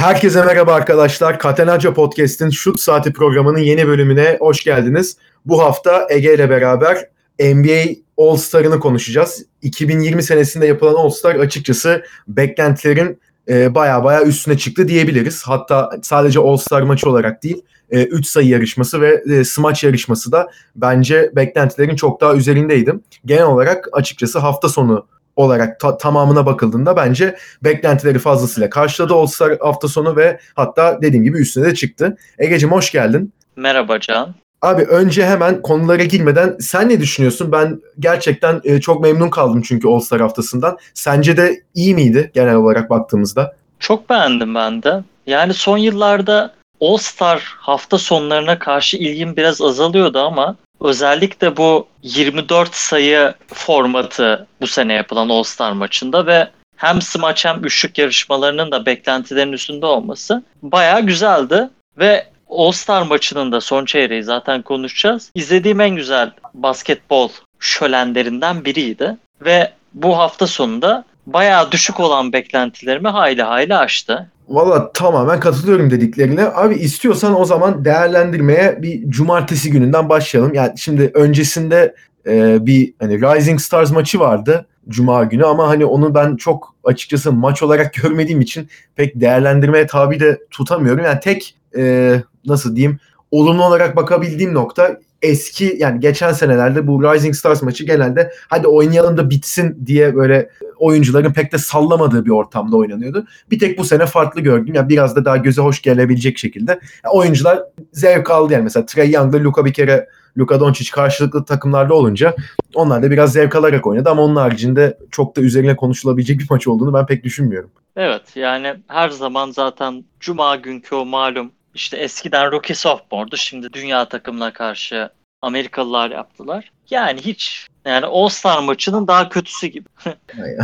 Herkese merhaba arkadaşlar. Katenaca Podcast'in Şut Saati programının yeni bölümüne hoş geldiniz. Bu hafta Ege ile beraber NBA All-Star'ını konuşacağız. 2020 senesinde yapılan All-Star açıkçası beklentilerin e, baya baya üstüne çıktı diyebiliriz. Hatta sadece All-Star maçı olarak değil, 3 e, sayı yarışması ve e, smaç yarışması da bence beklentilerin çok daha üzerindeydim. Genel olarak açıkçası hafta sonu olarak ta- tamamına bakıldığında bence beklentileri fazlasıyla karşıladı All-Star hafta sonu ve hatta dediğim gibi üstüne de çıktı. Ege'cim hoş geldin. Merhaba Can. Abi önce hemen konulara girmeden sen ne düşünüyorsun? Ben gerçekten e, çok memnun kaldım çünkü All-Star haftasından. Sence de iyi miydi genel olarak baktığımızda? Çok beğendim ben de. Yani son yıllarda All-Star hafta sonlarına karşı ilgim biraz azalıyordu ama özellikle bu 24 sayı formatı bu sene yapılan All-Star maçında ve hem smaç hem üçlük yarışmalarının da beklentilerin üstünde olması bayağı güzeldi ve All-Star maçının da son çeyreği zaten konuşacağız. İzlediğim en güzel basketbol şölenlerinden biriydi. Ve bu hafta sonunda bayağı düşük olan beklentilerimi hayli hayli aştı. Valla tamamen katılıyorum dediklerine. Abi istiyorsan o zaman değerlendirmeye bir cumartesi gününden başlayalım. Yani şimdi öncesinde e, bir hani Rising Stars maçı vardı cuma günü ama hani onu ben çok açıkçası maç olarak görmediğim için pek değerlendirmeye tabi de tutamıyorum. Yani tek e, nasıl diyeyim olumlu olarak bakabildiğim nokta eski yani geçen senelerde bu Rising Stars maçı genelde hadi oynayalım da bitsin diye böyle oyuncuların pek de sallamadığı bir ortamda oynanıyordu. Bir tek bu sene farklı gördüm. Yani biraz da daha göze hoş gelebilecek şekilde. Yani oyuncular zevk aldı yani. Mesela Trey Young'la Luka bir kere Luka Doncic karşılıklı takımlarda olunca onlar da biraz zevk alarak oynadı ama onun haricinde çok da üzerine konuşulabilecek bir maç olduğunu ben pek düşünmüyorum. Evet yani her zaman zaten cuma günkü o malum işte eskiden rookie sophomor'du. Şimdi dünya takımına karşı Amerikalılar yaptılar. Yani hiç yani All-Star maçının daha kötüsü gibi.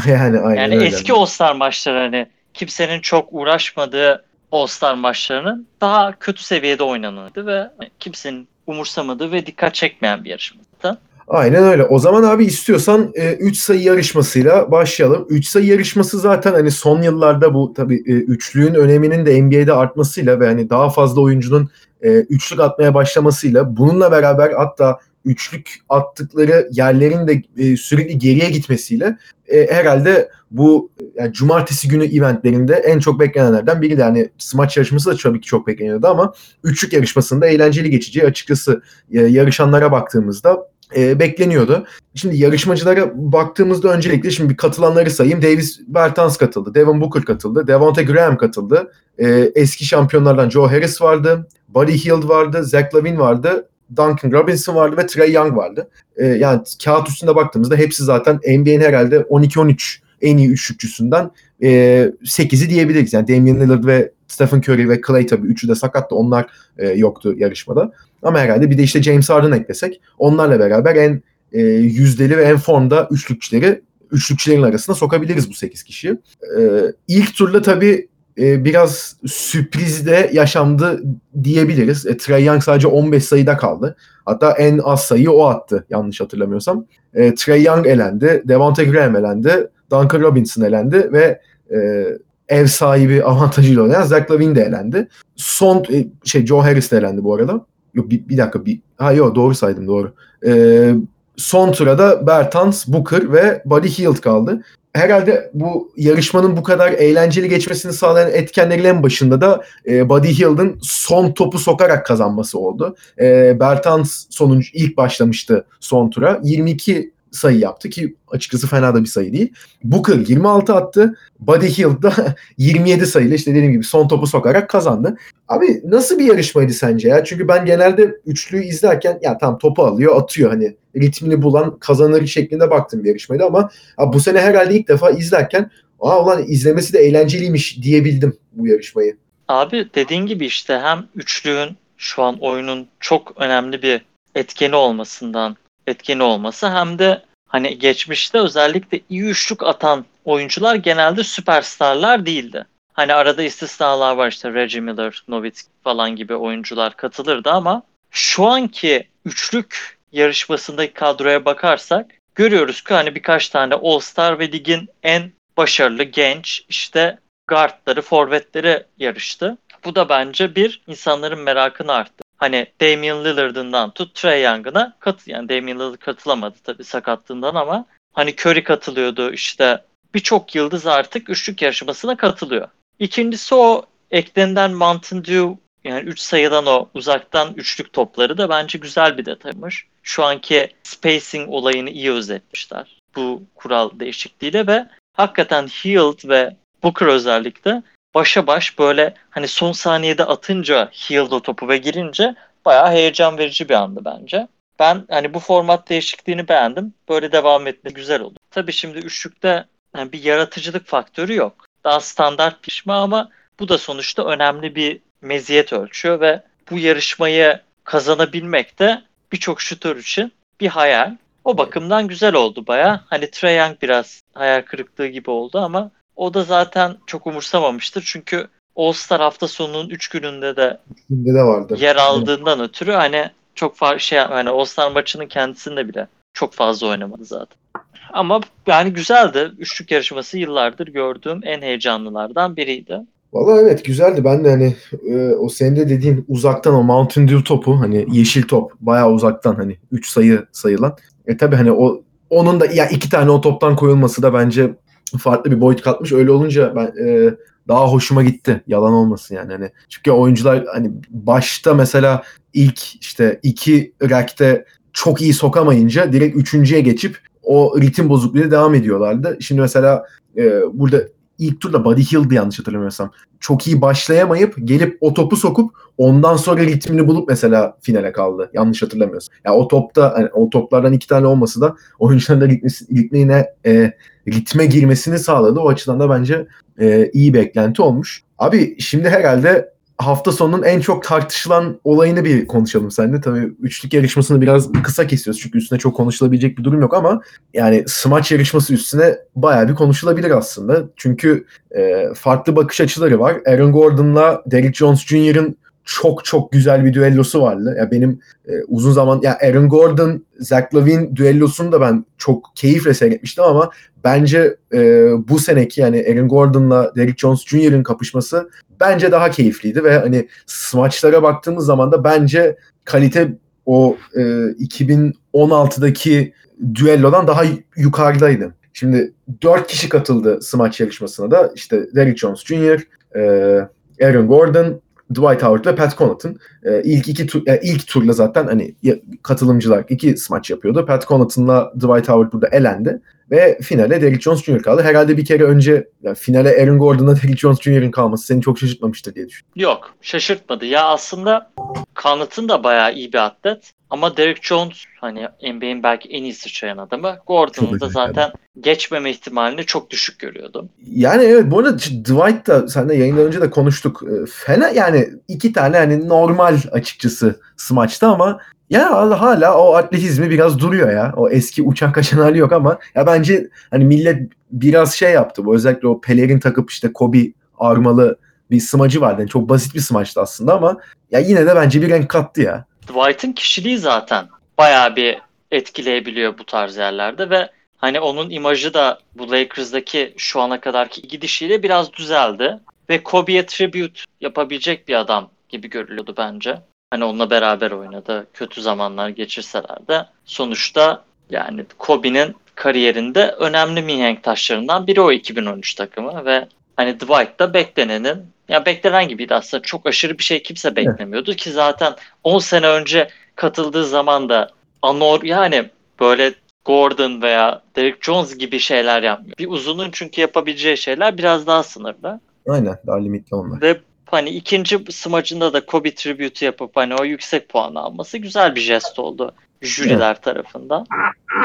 yani aynen yani öyle. eski All-Star maçları hani kimsenin çok uğraşmadığı All-Star maçlarının daha kötü seviyede oynanırdı ve kimsenin umursamadığı ve dikkat çekmeyen bir yarışmadı. Aynen öyle. O zaman abi istiyorsan 3 e, sayı yarışmasıyla başlayalım. 3 sayı yarışması zaten hani son yıllarda bu tabii e, üçlüğün öneminin de NBA'de artmasıyla ve hani daha fazla oyuncunun e, üçlük atmaya başlamasıyla bununla beraber hatta üçlük attıkları yerlerin de e, sürekli geriye gitmesiyle e, herhalde bu yani cumartesi günü eventlerinde en çok beklenenlerden biri yani smaç yarışması da tabii ki çok bekleniyordu ama üçlük yarışmasında eğlenceli geçeceği açıkçası e, yarışanlara baktığımızda e, bekleniyordu. Şimdi yarışmacılara baktığımızda öncelikle şimdi bir katılanları sayayım. Davis Bertans katıldı, Devin Booker katıldı, Devonte Graham katıldı. E, eski şampiyonlardan Joe Harris vardı, Buddy Hield vardı, Zach Lavin vardı, Duncan Robinson vardı ve Trey Young vardı. E, yani kağıt üstünde baktığımızda hepsi zaten NBA'nin herhalde 12-13 en iyi üçlükçüsünden e, 8'i diyebiliriz. Yani Damian Lillard ve Stephen Curry ve Clay tabii üçü de sakattı. Onlar e, yoktu yarışmada. Ama herhalde bir de işte James Harden eklesek onlarla beraber en e, yüzdeli ve en formda üçlükçüleri üçlükçülerin arasına sokabiliriz bu 8 kişiyi. E, ilk turda tabii e, biraz sürprizde yaşandı diyebiliriz. E, Trey Young sadece 15 sayıda kaldı. Hatta en az sayıyı o attı yanlış hatırlamıyorsam. E, Trey Young elendi, Devonte Graham elendi, Duncan Robinson elendi ve e, ev sahibi avantajıyla oynayan Zach Lavin de elendi. Son e, şey Joe Harris de elendi bu arada. Yok bir, bir dakika bir ha yok doğru saydım doğru. Ee, son turada Bertans, Booker ve Buddy Hield kaldı. Herhalde bu yarışmanın bu kadar eğlenceli geçmesini sağlayan etkenlerin en başında da e, Buddy Hield'ın son topu sokarak kazanması oldu. E, Bertans sonuncu ilk başlamıştı son tura. 22 sayı yaptı ki açıkçası fena da bir sayı değil. Booker 26 attı. Buddy Hield da 27 sayıyla işte dediğim gibi son topu sokarak kazandı. Abi nasıl bir yarışmaydı sence ya? Çünkü ben genelde üçlüyü izlerken ya tam topu alıyor atıyor hani ritmini bulan kazanır şeklinde baktım bir yarışmaydı ama bu sene herhalde ilk defa izlerken aa ulan izlemesi de eğlenceliymiş diyebildim bu yarışmayı. Abi dediğin gibi işte hem üçlüğün şu an oyunun çok önemli bir etkeni olmasından etkeni olması hem de hani geçmişte özellikle iyi üçlük atan oyuncular genelde süperstarlar değildi. Hani arada istisnalar var işte Reggie Miller, Nowitzki falan gibi oyuncular katılırdı ama şu anki üçlük yarışmasındaki kadroya bakarsak görüyoruz ki hani birkaç tane All-Star ve ligin en başarılı genç işte guardları, forvetleri yarıştı. Bu da bence bir insanların merakını arttı. Hani Damian Lillard'ından tut Trey Young'ına kat yani Damian Lillard katılamadı tabii sakatlığından ama hani Curry katılıyordu işte birçok yıldız artık üçlük yarışmasına katılıyor. İkincisi o eklenilen Mountain Dew yani 3 sayıdan o uzaktan üçlük topları da bence güzel bir detaymış. Şu anki spacing olayını iyi özetmişler bu kural değişikliğiyle ve hakikaten Hield ve Booker özellikle başa baş böyle hani son saniyede atınca Hield o topu ve girince bayağı heyecan verici bir andı bence. Ben hani bu format değişikliğini beğendim. Böyle devam etme güzel oldu. Tabii şimdi üçlükte yani bir yaratıcılık faktörü yok. Daha standart pişme ama bu da sonuçta önemli bir meziyet ölçüyor ve bu yarışmayı kazanabilmek de birçok şutör için bir hayal. O bakımdan güzel oldu baya. Hani Trae Young biraz hayal kırıklığı gibi oldu ama o da zaten çok umursamamıştır. Çünkü All-Star hafta sonunun 3 gününde de Şimdi de vardı. yer aldığından ötürü hani çok farklı şey hani All-Star maçının kendisinde bile çok fazla oynamadı zaten. Ama yani güzeldi. Üçlük yarışması yıllardır gördüğüm en heyecanlılardan biriydi. Valla evet güzeldi. Ben de hani e, o senin de dediğin uzaktan o Mountain Dew topu hani yeşil top bayağı uzaktan hani 3 sayı sayılan. E tabi hani o onun da ya iki tane o toptan koyulması da bence farklı bir boyut katmış. Öyle olunca ben e, daha hoşuma gitti. Yalan olmasın yani. Hani çünkü oyuncular hani başta mesela ilk işte iki rackte çok iyi sokamayınca direkt üçüncüye geçip o ritim bozukluğuyla devam ediyorlardı. Şimdi mesela e, burada ilk turda Buddy Hield'dı yanlış hatırlamıyorsam. Çok iyi başlayamayıp gelip o topu sokup ondan sonra ritmini bulup mesela finale kaldı. Yanlış hatırlamıyorsam. Ya yani o topta hani o toplardan iki tane olması da oyuncuların da ritmi, ritmine e, ritme girmesini sağladı. O açıdan da bence e, iyi beklenti olmuş. Abi şimdi herhalde hafta sonunun en çok tartışılan olayını bir konuşalım seninle. Tabii üçlük yarışmasını biraz kısa kesiyoruz çünkü üstüne çok konuşulabilecek bir durum yok ama yani smaç yarışması üstüne bayağı bir konuşulabilir aslında. Çünkü e, farklı bakış açıları var. Aaron Gordon'la Derrick Jones Jr.'ın çok çok güzel bir düellosu vardı. Ya benim e, uzun zaman ya Aaron Gordon, Zach Lavine düellosunu da ben çok keyifle seyretmiştim ama bence e, bu seneki yani Aaron Gordon'la Derrick Jones Jr.'ın kapışması bence daha keyifliydi ve hani smaçlara baktığımız zaman da bence kalite o e, 2016'daki düellodan daha yukarıdaydı. Şimdi dört kişi katıldı smaç yarışmasına da. İşte Derrick Jones Jr., e, Aaron Gordon, Dwight Howard ve Pat Connaughton e, ilk iki tur, e, ilk turla zaten hani katılımcılar iki smaç yapıyordu. Pat Connaughton'la Dwight Howard burada elendi ve finale Derrick Jones Jr. kaldı. Herhalde bir kere önce yani finale Aaron Gordon'la Derrick Jones Jr.'ın kalması seni çok şaşırtmamıştır diye düşünüyorum. Yok, şaşırtmadı. Ya aslında Connaughton da bayağı iyi bir atlet ama Derrick Jones hani NBA'in belki en iyi sıçrayan adamı. Gordon'un da zaten yani. geçmeme ihtimalini çok düşük görüyordum. Yani evet bu arada Dwight da seninle yayından önce de konuştuk. Fena yani iki tane hani normal açıkçası smaçta ama ya hala o atletizmi biraz duruyor ya. O eski uçak kaçan hali yok ama ya bence hani millet biraz şey yaptı. Bu özellikle o pelerin takıp işte Kobe armalı bir smacı vardı. Yani çok basit bir smaçtı aslında ama ya yine de bence bir renk kattı ya. Dwight'ın kişiliği zaten bayağı bir etkileyebiliyor bu tarz yerlerde ve hani onun imajı da bu Lakers'daki şu ana kadarki gidişiyle biraz düzeldi ve Kobe'ye tribute yapabilecek bir adam gibi görülüyordu bence. Hani onunla beraber oynadı. Kötü zamanlar geçirseler de sonuçta yani Kobe'nin kariyerinde önemli mihenk taşlarından biri o 2013 takımı ve hani Dwight da beklenenin ya beklenen gibiydi aslında. Çok aşırı bir şey kimse beklemiyordu ki zaten 10 sene önce katıldığı zaman da anor yani böyle Gordon veya Derek Jones gibi şeyler yapmıyor. Bir uzunun çünkü yapabileceği şeyler biraz daha sınırlı. Aynen daha limitli onlar. Ve hani ikinci smacında da Kobe tribute yapıp hani o yüksek puan alması güzel bir jest oldu jüriler evet. tarafından.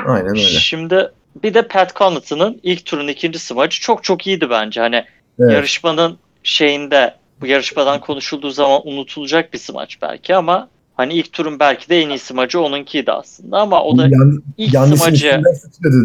Aynen öyle. Şimdi bir de Pat Connaughton'ın ilk turun ikinci smacı çok çok iyiydi bence. Hani evet. yarışmanın şeyinde bu yarışmadan konuşulduğu zaman unutulacak bir smaç belki ama hani ilk turun belki de en iyi smacı onunkiydi aslında ama o da Yan, ilk smacı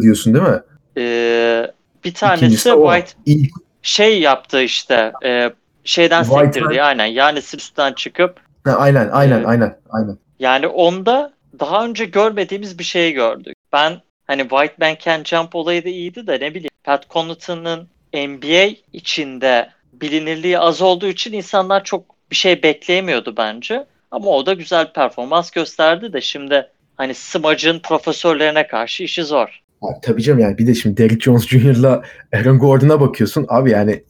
diyorsun değil mi? E, bir tanesi White ilk... şey yaptı işte e, şeyden White sektirdi aynen yani üstten çıkıp ha, aynen aynen e, aynen aynen yani onda daha önce görmediğimiz bir şey gördük. Ben hani White Man Can Jump olayı da iyiydi de ne bileyim Pat Connaughton'ın NBA içinde bilinirliği az olduğu için insanlar çok bir şey bekleyemiyordu bence. Ama o da güzel performans gösterdi de şimdi hani smacın profesörlerine karşı işi zor. Abi, tabii canım yani bir de şimdi Derrick Jones Jr.'la Aaron Gordon'a bakıyorsun. Abi yani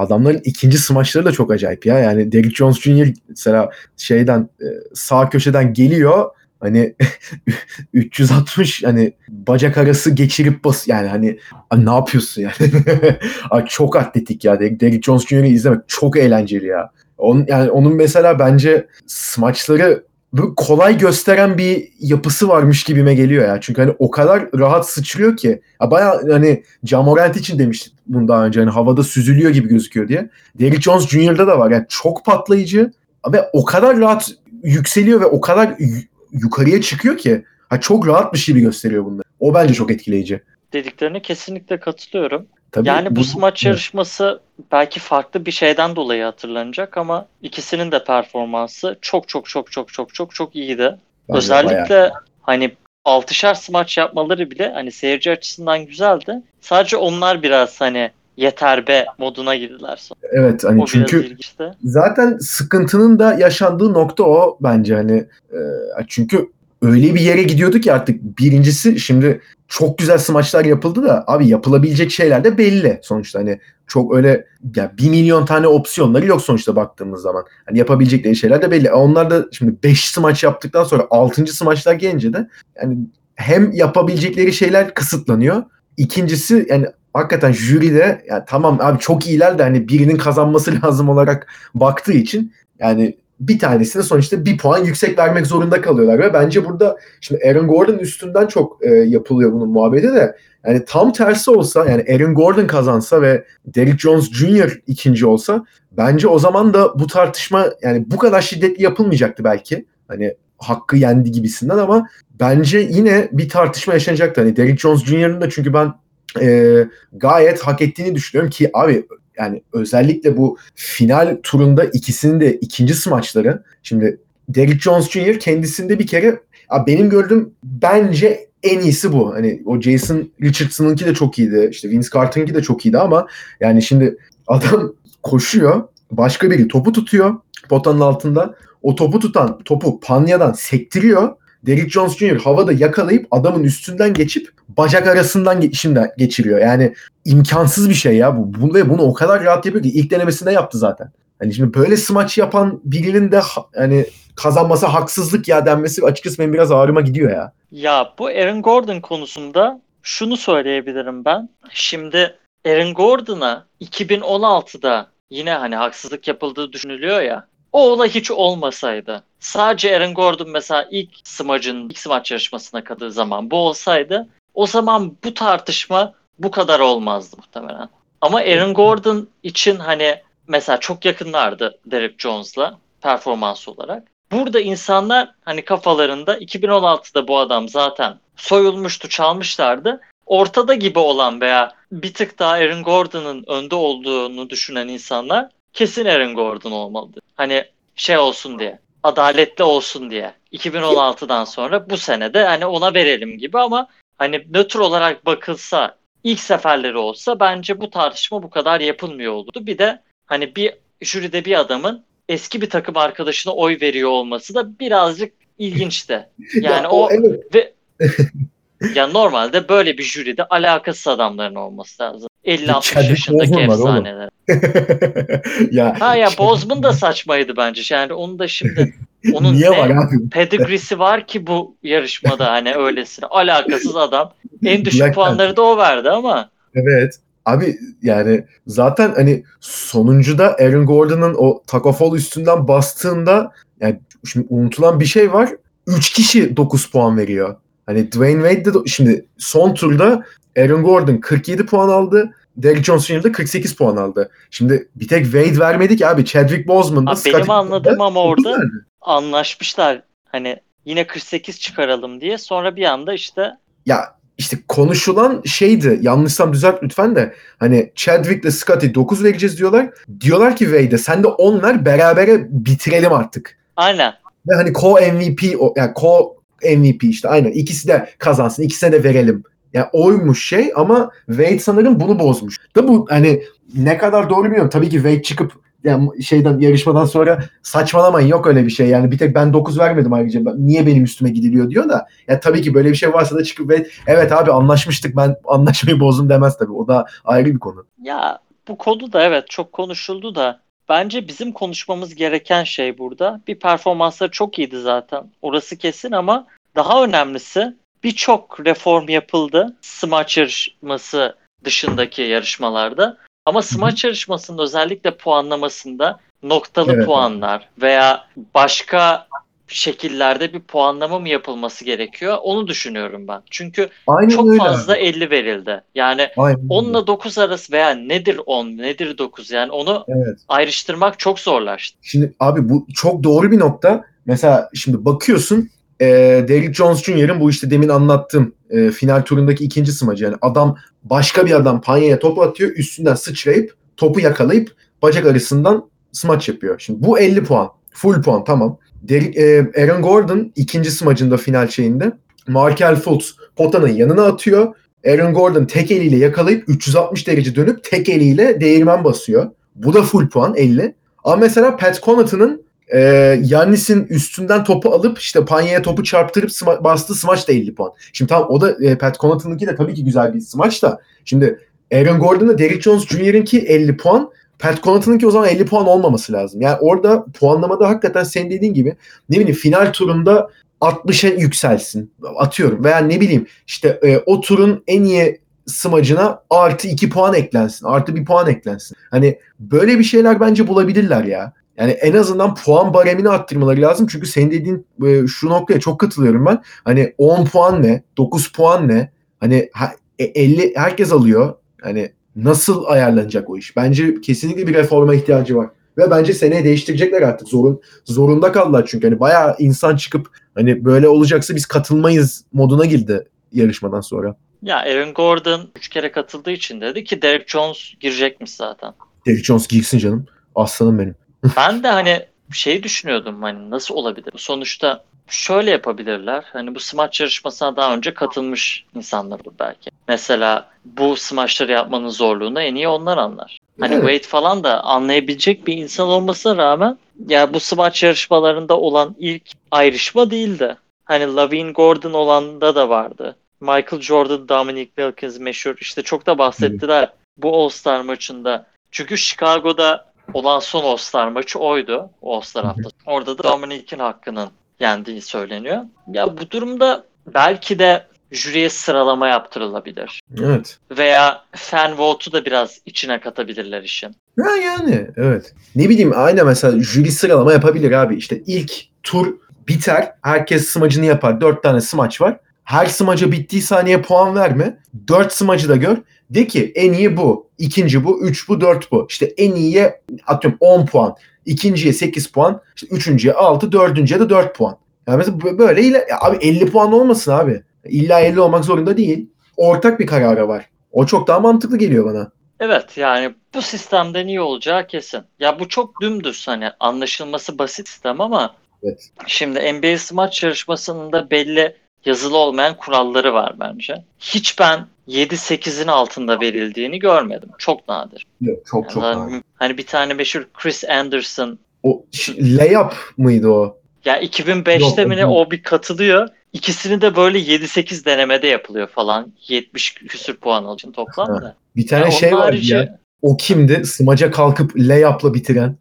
adamların ikinci smaçları da çok acayip ya. Yani Derrick Jones Jr. mesela şeyden e, sağ köşeden geliyor. Hani 360 hani bacak arası geçirip bas yani hani ne yapıyorsun yani? Abi çok atletik ya. Derrick Jones Jr.'ı izlemek çok eğlenceli ya. Onun, yani onun mesela bence smaçları kolay gösteren bir yapısı varmış gibime geliyor ya. Çünkü hani o kadar rahat sıçrıyor ki. Ya baya hani Jamorant için demiştim bunu daha önce. Hani havada süzülüyor gibi gözüküyor diye. Derrick Jones Jr.'da da var. Yani çok patlayıcı ve o kadar rahat yükseliyor ve o kadar yukarıya çıkıyor ki. Ha çok rahat bir şey gösteriyor bunları. O bence çok etkileyici. Dediklerine kesinlikle katılıyorum. Tabii, yani bu, bu smaç yarışması belki farklı bir şeyden dolayı hatırlanacak ama ikisinin de performansı çok çok çok çok çok çok çok iyiydi. Bence Özellikle bayağı. hani altışar smaç yapmaları bile hani seyirci açısından güzeldi. Sadece onlar biraz hani yeter be moduna girdiler sonra. Evet hani o çünkü zaten sıkıntının da yaşandığı nokta o bence hani e, çünkü öyle bir yere gidiyordu ki artık birincisi şimdi çok güzel smaçlar yapıldı da abi yapılabilecek şeyler de belli sonuçta hani çok öyle ya bir milyon tane opsiyonları yok sonuçta baktığımız zaman. Hani yapabilecekleri şeyler de belli. Onlar da şimdi 5 smaç yaptıktan sonra 6. smaçlar gelince de yani hem yapabilecekleri şeyler kısıtlanıyor. İkincisi yani hakikaten jüri de yani tamam abi çok iyiler de hani birinin kazanması lazım olarak baktığı için yani bir tanesine sonuçta bir puan yüksek vermek zorunda kalıyorlar ve bence burada şimdi Aaron Gordon üstünden çok e, yapılıyor bunun muhabbeti de yani tam tersi olsa yani Aaron Gordon kazansa ve Derrick Jones Jr. ikinci olsa bence o zaman da bu tartışma yani bu kadar şiddetli yapılmayacaktı belki. Hani hakkı yendi gibisinden ama bence yine bir tartışma yaşanacaktı. Hani Derrick Jones Jr.'ın da çünkü ben e, gayet hak ettiğini düşünüyorum ki abi yani özellikle bu final turunda ikisinin de ikinci smaçları. Şimdi Derrick Jones Jr. kendisinde bir kere benim gördüğüm bence en iyisi bu. Hani o Jason Richardson'ınki de çok iyiydi. İşte Vince Carter'ınki de çok iyiydi ama yani şimdi adam koşuyor. Başka biri topu tutuyor potanın altında. O topu tutan topu Panya'dan sektiriyor. Derrick Jones Jr. havada yakalayıp adamın üstünden geçip bacak arasından şimdi geçiriyor. Yani imkansız bir şey ya bu. Bunu ve bunu o kadar rahat yapıyor ki ilk denemesinde yaptı zaten. Hani şimdi böyle smaç yapan birinin de hani kazanması haksızlık ya denmesi açıkçası benim biraz ağrıma gidiyor ya. Ya bu Aaron Gordon konusunda şunu söyleyebilirim ben. Şimdi Aaron Gordon'a 2016'da yine hani haksızlık yapıldığı düşünülüyor ya. O olay hiç olmasaydı. Sadece Aaron Gordon mesela ilk smacın ilk smaç yarışmasına katıldığı zaman bu olsaydı o zaman bu tartışma bu kadar olmazdı muhtemelen. Ama Aaron Gordon için hani mesela çok yakınlardı Derek Jones'la performans olarak. Burada insanlar hani kafalarında 2016'da bu adam zaten soyulmuştu, çalmışlardı. Ortada gibi olan veya bir tık daha Aaron Gordon'ın önde olduğunu düşünen insanlar kesin Aaron Gordon olmalı. Hani şey olsun diye, adaletli olsun diye. 2016'dan sonra bu senede hani ona verelim gibi ama hani nötr olarak bakılsa ilk seferleri olsa bence bu tartışma bu kadar yapılmıyor olurdu. Bir de hani bir jüride bir adamın eski bir takım arkadaşına oy veriyor olması da birazcık ilginçti. Yani ya, o, o evet. ve ya normalde böyle bir jüride alakasız adamların olması lazım. 50-60 yaşındaki efsaneler. ya. Ha ya Bozman da saçmaydı bence. Yani onu da şimdi onun Niye var abi? pedigree'si var ki bu yarışmada hani öylesine alakasız adam. En düşük Black puanları da o verdi ama. Evet. Abi yani zaten hani sonuncuda Aaron Gordon'ın o Taco Fall üstünden bastığında yani şimdi unutulan bir şey var. 3 kişi 9 puan veriyor. Hani Dwayne Wade de şimdi son turda Aaron Gordon 47 puan aldı. Derrick Jones Jr. 48 puan aldı. Şimdi bir tek Wade vermedi ki abi. Chadwick Boseman da Benim anladığım ama orada verdi. anlaşmışlar. Hani yine 48 çıkaralım diye. Sonra bir anda işte ya işte konuşulan şeydi. Yanlışsam düzelt lütfen de. Hani Chadwick ile Scotty 9 vereceğiz diyorlar. Diyorlar ki Wade'e sen de 10 ver berabere bitirelim artık. Aynen. Ve hani co-MVP yani co MVP işte aynen. ikisi de kazansın. ikisine de verelim. Yani oymuş şey ama Wade sanırım bunu bozmuş. Da bu hani ne kadar doğru bilmiyorum. Tabii ki Wade çıkıp yani şeyden yarışmadan sonra saçmalamayın yok öyle bir şey. Yani bir tek ben 9 vermedim ayrıca. Niye benim üstüme gidiliyor diyor da. Ya tabii ki böyle bir şey varsa da çıkıp Wade evet abi anlaşmıştık ben anlaşmayı bozdum demez tabii. O da ayrı bir konu. Ya bu konu da evet çok konuşuldu da bence bizim konuşmamız gereken şey burada. Bir performansları çok iyiydi zaten. Orası kesin ama daha önemlisi birçok reform yapıldı. Smaç yarışması dışındaki yarışmalarda. Ama smaç yarışmasının özellikle puanlamasında noktalı Evet. puanlar veya başka şekillerde bir puanlama mı yapılması gerekiyor? Onu düşünüyorum ben. Çünkü Aynen çok öyle. fazla abi. 50 verildi. Yani Aynen 10 öyle. ile 9 arası veya nedir 10, nedir 9 yani onu Evet. ayrıştırmak çok zorlaştı. Şimdi abi bu çok doğru bir nokta. Mesela şimdi bakıyorsun e, Derrick Jones Jr.'ın bu işte demin anlattığım e, final turundaki ikinci smacı. Yani adam başka bir adam panyaya top atıyor. Üstünden sıçrayıp topu yakalayıp bacak arasından smaç yapıyor. Şimdi bu 50 puan. Full puan tamam. Derrick, e, Aaron Gordon ikinci smacında final şeyinde Markel Fultz potanın yanına atıyor. Aaron Gordon tek eliyle yakalayıp 360 derece dönüp tek eliyle değirmen basıyor. Bu da full puan 50. Ama mesela Pat Connaughton'ın e, Yannis'in üstünden topu alıp işte Panya'ya topu çarptırıp sma- bastığı smaç da 50 puan. Şimdi tamam o da e, Pat Connaughton'ınki de tabii ki güzel bir smaç da. Şimdi Aaron Gordon'la Derrick Jones Jr.'inki 50 puan. Pat Connaughton'ınki o zaman 50 puan olmaması lazım. Yani orada puanlamada hakikaten senin dediğin gibi ne bileyim final turunda 60'a yükselsin. Atıyorum. Veya ne bileyim işte e, o turun en iyi smacına artı 2 puan eklensin. Artı 1 puan eklensin. Hani böyle bir şeyler bence bulabilirler ya. Yani en azından puan baremini arttırmaları lazım. Çünkü senin dediğin e, şu noktaya çok katılıyorum ben. Hani 10 puan ne? 9 puan ne? Hani ha- e, 50 herkes alıyor. Hani nasıl ayarlanacak o iş? Bence kesinlikle bir reforma ihtiyacı var. Ve bence seneye değiştirecekler artık. Zorun zorunda kaldılar çünkü hani bayağı insan çıkıp hani böyle olacaksa biz katılmayız moduna girdi yarışmadan sonra. Ya Aaron Gordon 3 kere katıldığı için dedi ki Derek Jones girecekmiş zaten. Derrick Jones girsin canım. Aslanım benim. Ben de hani şey düşünüyordum hani nasıl olabilir? Sonuçta şöyle yapabilirler. Hani bu smaç yarışmasına daha önce katılmış insanlardır belki. Mesela bu smaçları yapmanın zorluğunu en iyi onlar anlar. Hani Evet. Wade falan da anlayabilecek bir insan olmasına rağmen ya bu smaç yarışmalarında olan ilk ayrışma değildi. Hani Lavine Gordon olanda da vardı. Michael Jordan, Dominic Wilkins meşhur. İşte çok da bahsettiler bu All-Star maçında. Çünkü Chicago'da olan son All-Star maçı oydu. All-Star haftası. Orada da Dominic'in hakkının yendiği söyleniyor. Ya bu durumda belki de jüriye sıralama yaptırılabilir. Evet. Veya fan vote'u da biraz içine katabilirler işin. Ya yani evet. Ne bileyim aynı mesela jüri sıralama yapabilir abi. İşte ilk tur biter. Herkes smacını yapar. Dört tane smaç var. Her smaca bittiği saniye puan verme. Dört smacı da gör. De ki en iyi bu. ikinci bu. Üç bu. Dört bu. İşte en iyiye atıyorum 10 puan. ikinciye 8 puan. İşte üçüncüye 6. Dördüncüye de 4 puan. Yani mesela bö- böyle ile abi 50 puan olmasın abi. İlla 50 olmak zorunda değil. Ortak bir karara var. O çok daha mantıklı geliyor bana. Evet yani bu sistemden iyi olacağı kesin. Ya bu çok dümdüz hani anlaşılması basit sistem ama Evet. şimdi NBA Smaç yarışmasının da belli yazılı olmayan kuralları var bence. Hiç ben 7-8'in altında verildiğini görmedim. Çok nadir. Yok, çok çok Yani nadir. Hani bir tane meşhur Chris Anderson O layup mıydı o? ya 2005'te Yok, mi ne o bir katılıyor. İkisini de böyle 7-8 denemede yapılıyor falan. 70 küsür puan alıyor toplamda. Bir tane Ya şey var harici- ya. O kimdi? Smaca kalkıp layup'la bitiren.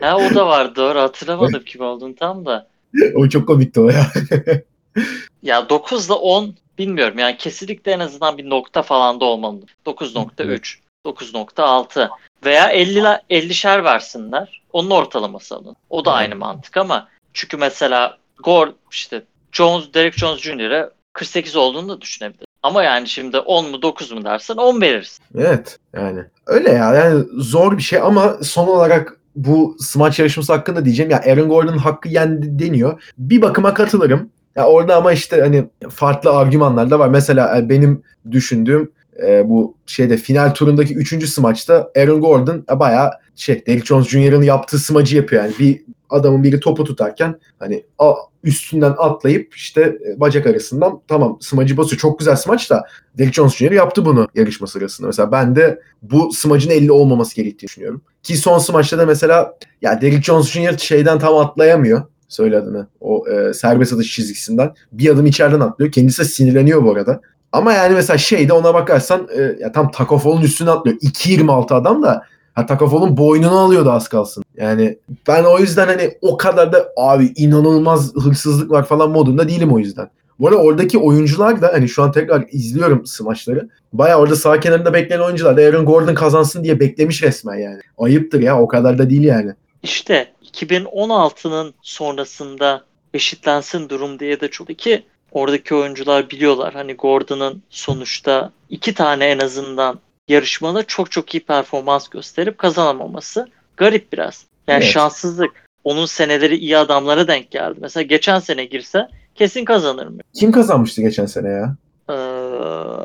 Ha o da var doğru hatırlamadım kim olduğunu tam da. o çok komikti o ya. Ya 9 ile 10 bilmiyorum yani kesinlikle en azından bir nokta falan da olmalı. 9.3, 9.6 veya 50 ile 50'şer versinler. Onun ortalaması alın. O da aynı mantık ama çünkü mesela Gore işte Jones, Derek Jones Jr.'e 48 olduğunu da düşünebilir. Ama yani şimdi 10 mu 9 mu dersen 10 verirsin. evet yani. Öyle ya yani zor bir şey ama son olarak bu smaç yarışması hakkında diyeceğim ya Aaron Gordon'ın hakkı yendi deniyor. Bir bakıma katılırım. Ya orada ama işte hani farklı argümanlar da var. Mesela e, benim düşündüğüm e, bu şeyde final turundaki 3. smaçta Aaron Gordon e, bayağı şey Derrick Jones Jr.'ın yaptığı smacı yapıyor yani. Bir adamın biri topu tutarken hani a- üstünden atlayıp işte e, bacak arasından tamam smacı basıyor. Çok güzel smaç da Derrick Jones Jr. yaptı bunu yarışma sırasında. Mesela ben de bu smacın 50 olmaması gerektiğini düşünüyorum. Ki son smaçta da mesela ya Derrick Jones Jr. şeyden tam atlayamıyor. Söyle adını. O e, serbest atış çizgisinden. Bir adım içeriden atlıyor. Kendisi sinirleniyor bu arada. Ama yani mesela şeyde ona bakarsan e, ya tam Takofal'ın üstüne atlıyor. 2.26 adam da ha, Takofal'ın boynunu alıyordu az kalsın. Yani ben o yüzden hani o kadar da abi inanılmaz hırsızlık var falan modunda değilim o yüzden. Bu arada oradaki oyuncular da hani şu an tekrar izliyorum smaçları. Baya orada sağ kenarında bekleyen oyuncular da Aaron Gordon kazansın diye beklemiş resmen yani. Ayıptır ya o kadar da değil yani. İşte 2016'nın sonrasında eşitlensin durum diye de çok ki oradaki oyuncular biliyorlar. Hani Gordon'ın sonuçta iki tane en azından yarışmada çok çok iyi performans gösterip kazanamaması garip biraz. Yani Evet. şanssızlık. Onun seneleri iyi adamlara denk geldi. Mesela geçen sene girse kesin kazanır mı? Kim kazanmıştı geçen sene ya? Ee,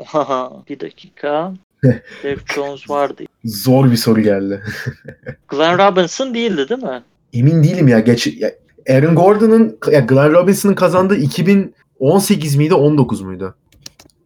haha, bir dakika. Derek Jones vardı. Zor bir soru geldi. Glenn Robinson değildi değil mi? Emin değilim ya. Geç, ya Aaron Gordon'ın ya Glenn Robinson'ın kazandığı 2018 miydi 19 muydu?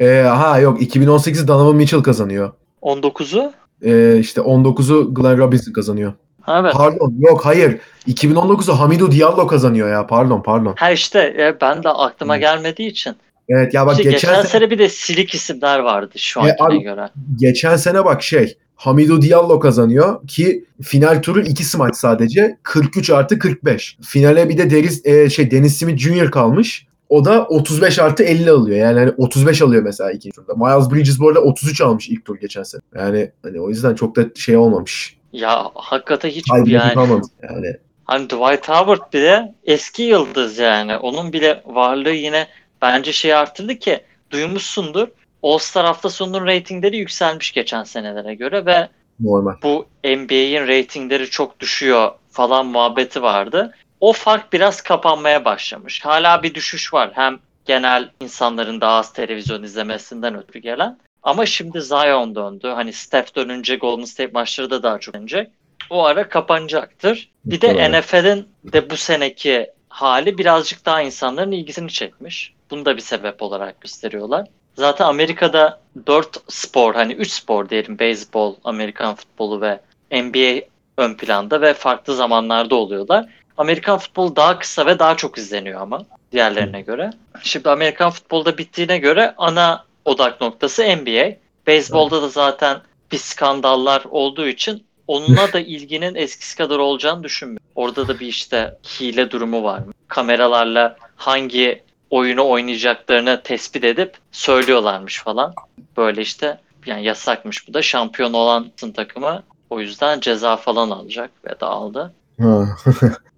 Ee, ha yok 2018 Donovan Mitchell kazanıyor. 19'u? Ee, işte 19'u Glenn Robinson kazanıyor. Ha, evet. Pardon yok hayır. 2019'u Hamidou Diallo kazanıyor ya. Pardon pardon. Ha işte e, ben de aklıma Hı. gelmediği için. Evet ya bak İşte geçen, geçen, sene, sene bir de silik isimler vardı şu E, ankine abi- göre. geçen sene bak şey Hamidou Diallo kazanıyor ki final turu ikisi maç sadece 43 artı 45. Finale bir de Deniz, e, şey Dennis Smith Jr. kalmış. O da 35 artı 50 alıyor. Yani hani 35 alıyor mesela ikinci turda. Miles Bridges bu arada 33 almış ilk tur geçen sene. Yani hani o yüzden çok da şey olmamış. Ya hakikaten hiç Hayır yani. kalmamış yani. Hani Dwight Howard bile eski yıldız yani. Onun bile varlığı yine bence şey arttırdı ki duymuşsundur. All-Star hafta sonunun reytingleri yükselmiş geçen senelere göre ve Normal. bu NBA'in reytingleri çok düşüyor falan muhabbeti vardı. O fark biraz kapanmaya başlamış. Hala bir düşüş var. Hem genel insanların daha az televizyon izlemesinden ötürü gelen. Ama şimdi Zion döndü. Hani Steph dönünce Golden State maçları da daha çok dönecek. O ara kapanacaktır. Bir de Muhtemelen. NFL'in de bu seneki hali birazcık daha insanların ilgisini çekmiş. Bunu da bir sebep olarak gösteriyorlar. Zaten Amerika'da 4 spor hani 3 spor diyelim beyzbol, Amerikan futbolu ve NBA ön planda ve farklı zamanlarda oluyorlar. Amerikan futbolu daha kısa ve daha çok izleniyor ama diğerlerine göre. Şimdi Amerikan futbolda bittiğine göre ana odak noktası NBA. Beyzbolda da zaten bir skandallar olduğu için onunla da ilginin eskisi kadar olacağını düşünmüyorum. Orada da bir işte hile durumu var? Kameralarla hangi oyunu oynayacaklarını tespit edip söylüyorlarmış falan. Böyle işte yani yasakmış bu da şampiyon olan takımı o yüzden ceza falan alacak ve de aldı.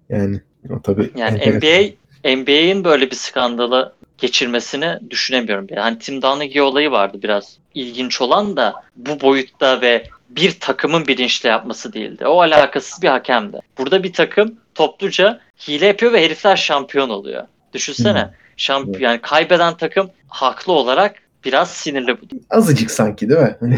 Yani o tabii. Yani. NBA NBA'in böyle bir skandalı geçirmesini düşünemiyorum. Yani hani Tim Donaghy olayı vardı biraz ilginç olan da bu boyutta ve bir takımın bilinçli yapması değildi. O alakasız bir hakemdi. Burada bir takım topluca hile yapıyor ve herifler şampiyon oluyor. Düşünsene. Hı. Şamp Evet. yani kaybeden takım haklı olarak biraz sinirli bu. Azıcık sanki değil mi?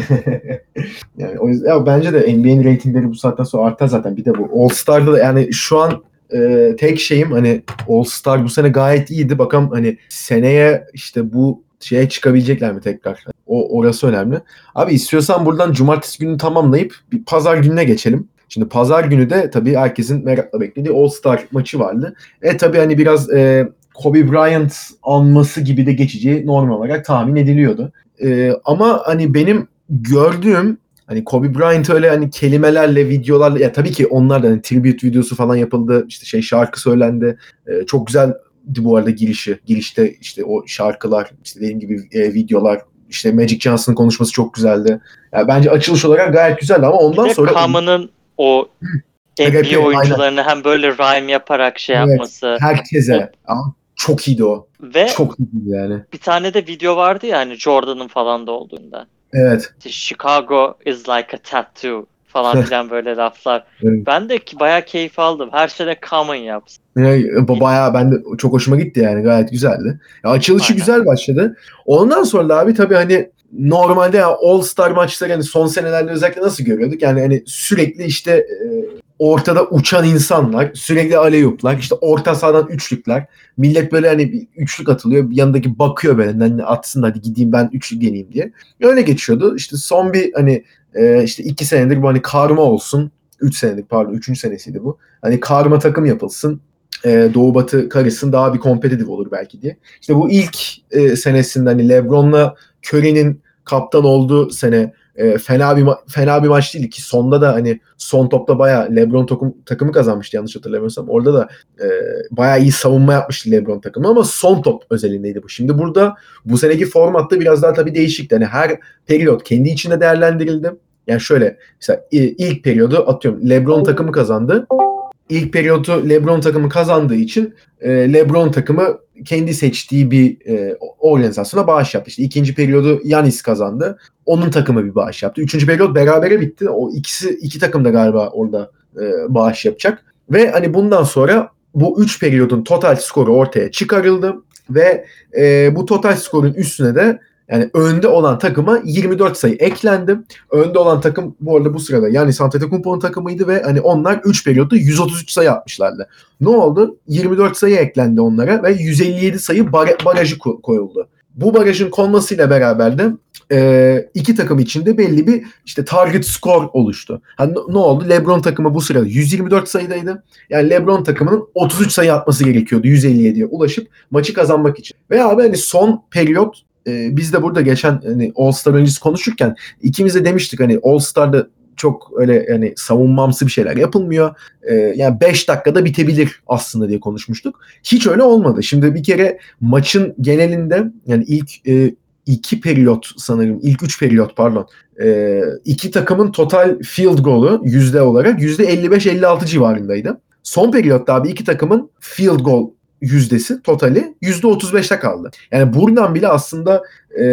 yani o yüzden ya bence de NBA'nin reytingleri bu saatten sonra artar zaten. Bir de bu All Star'da da yani şu an e, tek şeyim hani All Star bu sene gayet iyiydi. Bakalım hani seneye işte bu şeye çıkabilecekler mi tekrar? O orası önemli. Abi istiyorsan buradan cumartesi günü tamamlayıp bir pazar gününe geçelim. Şimdi pazar günü de tabii herkesin merakla beklediği All Star maçı vardı. E tabii hani biraz e, Kobe Bryant anması gibi de geçeceği normal olarak tahmin ediliyordu. E, ama hani benim gördüğüm hani Kobe Bryant öyle hani kelimelerle, videolarla ya tabii ki onlar da hani tribute videosu falan yapıldı. İşte şey şarkı söylendi. E, çok güzel bu arada girişi. Girişte işte o şarkılar, işte dediğim gibi e, videolar, işte Magic Johnson'ın konuşması çok güzeldi. Yani bence açılış olarak gayet güzeldi ama ondan Bir sonra Kaman'ın o NBA oyuncularını hem böyle rhyme yaparak şey Evet. yapması herkese ama çok iyiydi o. ve Çok iyiydi yani. bir tane de video vardı ya hani Jordan'ın falan da olduğunda. Evet. İşte Chicago is like a tattoo falan filan böyle laflar. Evet. Ben de ki bayağı keyif aldım. Her sene common yapsın. Yani, ba- bayağı ben de çok hoşuma gitti yani gayet güzeldi. Ya açılışı Aynen. güzel başladı. Ondan sonra da abi tabii hani normalde All Star maçları hani son senelerde özellikle nasıl görüyorduk? Yani hani sürekli işte e, ortada uçan insanlar, sürekli aleyuplar, işte orta sahadan üçlükler. Millet böyle hani bir üçlük atılıyor. Bir yanındaki bakıyor böyle hani atsın hadi gideyim ben üçlük deneyeyim diye. Öyle geçiyordu. İşte son bir hani e, işte iki senedir bu hani karma olsun. Üç senedir pardon. Üçüncü senesiydi bu. Hani karma takım yapılsın. E, Doğu Batı karışsın daha bir kompetitif olur belki diye. İşte bu ilk e, senesinde hani Lebron'la Curry'nin kaptan olduğu sene e, fena bir fena bir maç değil ki sonda da hani son topta bayağı LeBron takım, takımı kazanmıştı yanlış hatırlamıyorsam. Orada da e, bayağı iyi savunma yapmıştı LeBron takımı ama son top özelindeydi bu. Şimdi burada bu seneki formatta biraz daha tabii değişikti. Hani her periyot kendi içinde değerlendirildi. Yani şöyle mesela ilk periyodu atıyorum LeBron takımı kazandı. İlk periyodu LeBron takımı kazandığı için e, LeBron takımı kendi seçtiği bir e, organizasyona bağış yaptı. İşte ikinci periyodu Yanis kazandı. Onun takımı bir bağış yaptı. Üçüncü periyot berabere bitti. O ikisi iki takım da galiba orada e, bağış yapacak. Ve hani bundan sonra bu üç periyodun total skoru ortaya çıkarıldı ve e, bu total skorun üstüne de yani önde olan takıma 24 sayı eklendi. Önde olan takım bu arada bu sırada yani Antetokounmpo'nun takımıydı ve hani onlar 3 periyotta 133 sayı atmışlardı. Ne oldu? 24 sayı eklendi onlara ve 157 sayı bar- barajı koyuldu. Bu barajın konmasıyla beraber de e, iki takım içinde belli bir işte target score oluştu. Hani ne oldu? LeBron takımı bu sırada 124 sayıdaydı. Yani LeBron takımının 33 sayı atması gerekiyordu 157'ye ulaşıp maçı kazanmak için. Ve abi hani son periyot e, biz de burada geçen hani All Star öncesi konuşurken ikimiz de demiştik hani All Star'da çok öyle yani savunmamsı bir şeyler yapılmıyor. Ee, yani 5 dakikada bitebilir aslında diye konuşmuştuk. Hiç öyle olmadı. Şimdi bir kere maçın genelinde yani ilk e, iki periyot sanırım ilk üç periyot pardon e, iki takımın total field goal'u yüzde olarak yüzde 55-56 civarındaydı. Son periyotta abi iki takımın field goal yüzdesi totali yüzde 35'te kaldı. Yani buradan bile aslında e,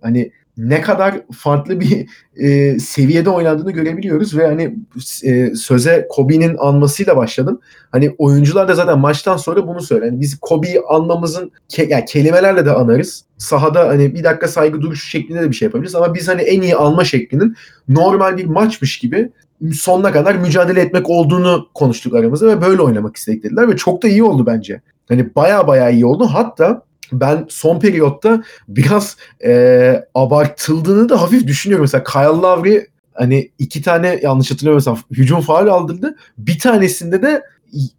hani ne kadar farklı bir e, seviyede oynandığını görebiliyoruz ve hani e, söze Kobe'nin anmasıyla başladım. Hani oyuncular da zaten maçtan sonra bunu söyledi. Yani biz Kobe'yi anmamızın ke- yani kelimelerle de anarız. Sahada hani bir dakika saygı duruşu şeklinde de bir şey yapabiliriz ama biz hani en iyi alma şeklinin normal bir maçmış gibi sonuna kadar mücadele etmek olduğunu konuştuk aramızda ve böyle oynamak istedik dediler ve çok da iyi oldu bence. Hani baya baya iyi oldu. Hatta ben son periyotta biraz e, abartıldığını da hafif düşünüyorum. Mesela Kyle Lowry hani iki tane yanlış hatırlamıyorsam hücum faal aldırdı. Bir tanesinde de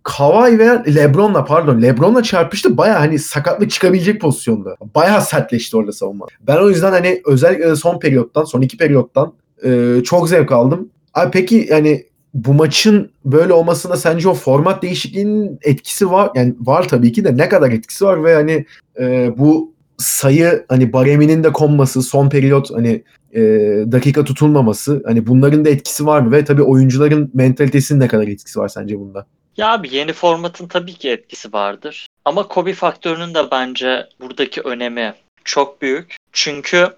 Kawhi veya Lebron'la pardon Lebron'la çarpıştı. Baya hani sakatlık çıkabilecek pozisyonda. Baya sertleşti orada savunma. Ben o yüzden hani özellikle son periyottan son iki periyottan e, çok zevk aldım. Abi peki yani bu maçın böyle olmasında sence o format değişikliğinin etkisi var yani var tabii ki de ne kadar etkisi var ve hani e, bu sayı hani bareminin de konması son periyot hani e, dakika tutulmaması hani bunların da etkisi var mı ve tabii oyuncuların mentalitesinin ne kadar etkisi var sence bunda? Ya abi yeni formatın tabii ki etkisi vardır. Ama Kobe faktörünün de bence buradaki önemi çok büyük. Çünkü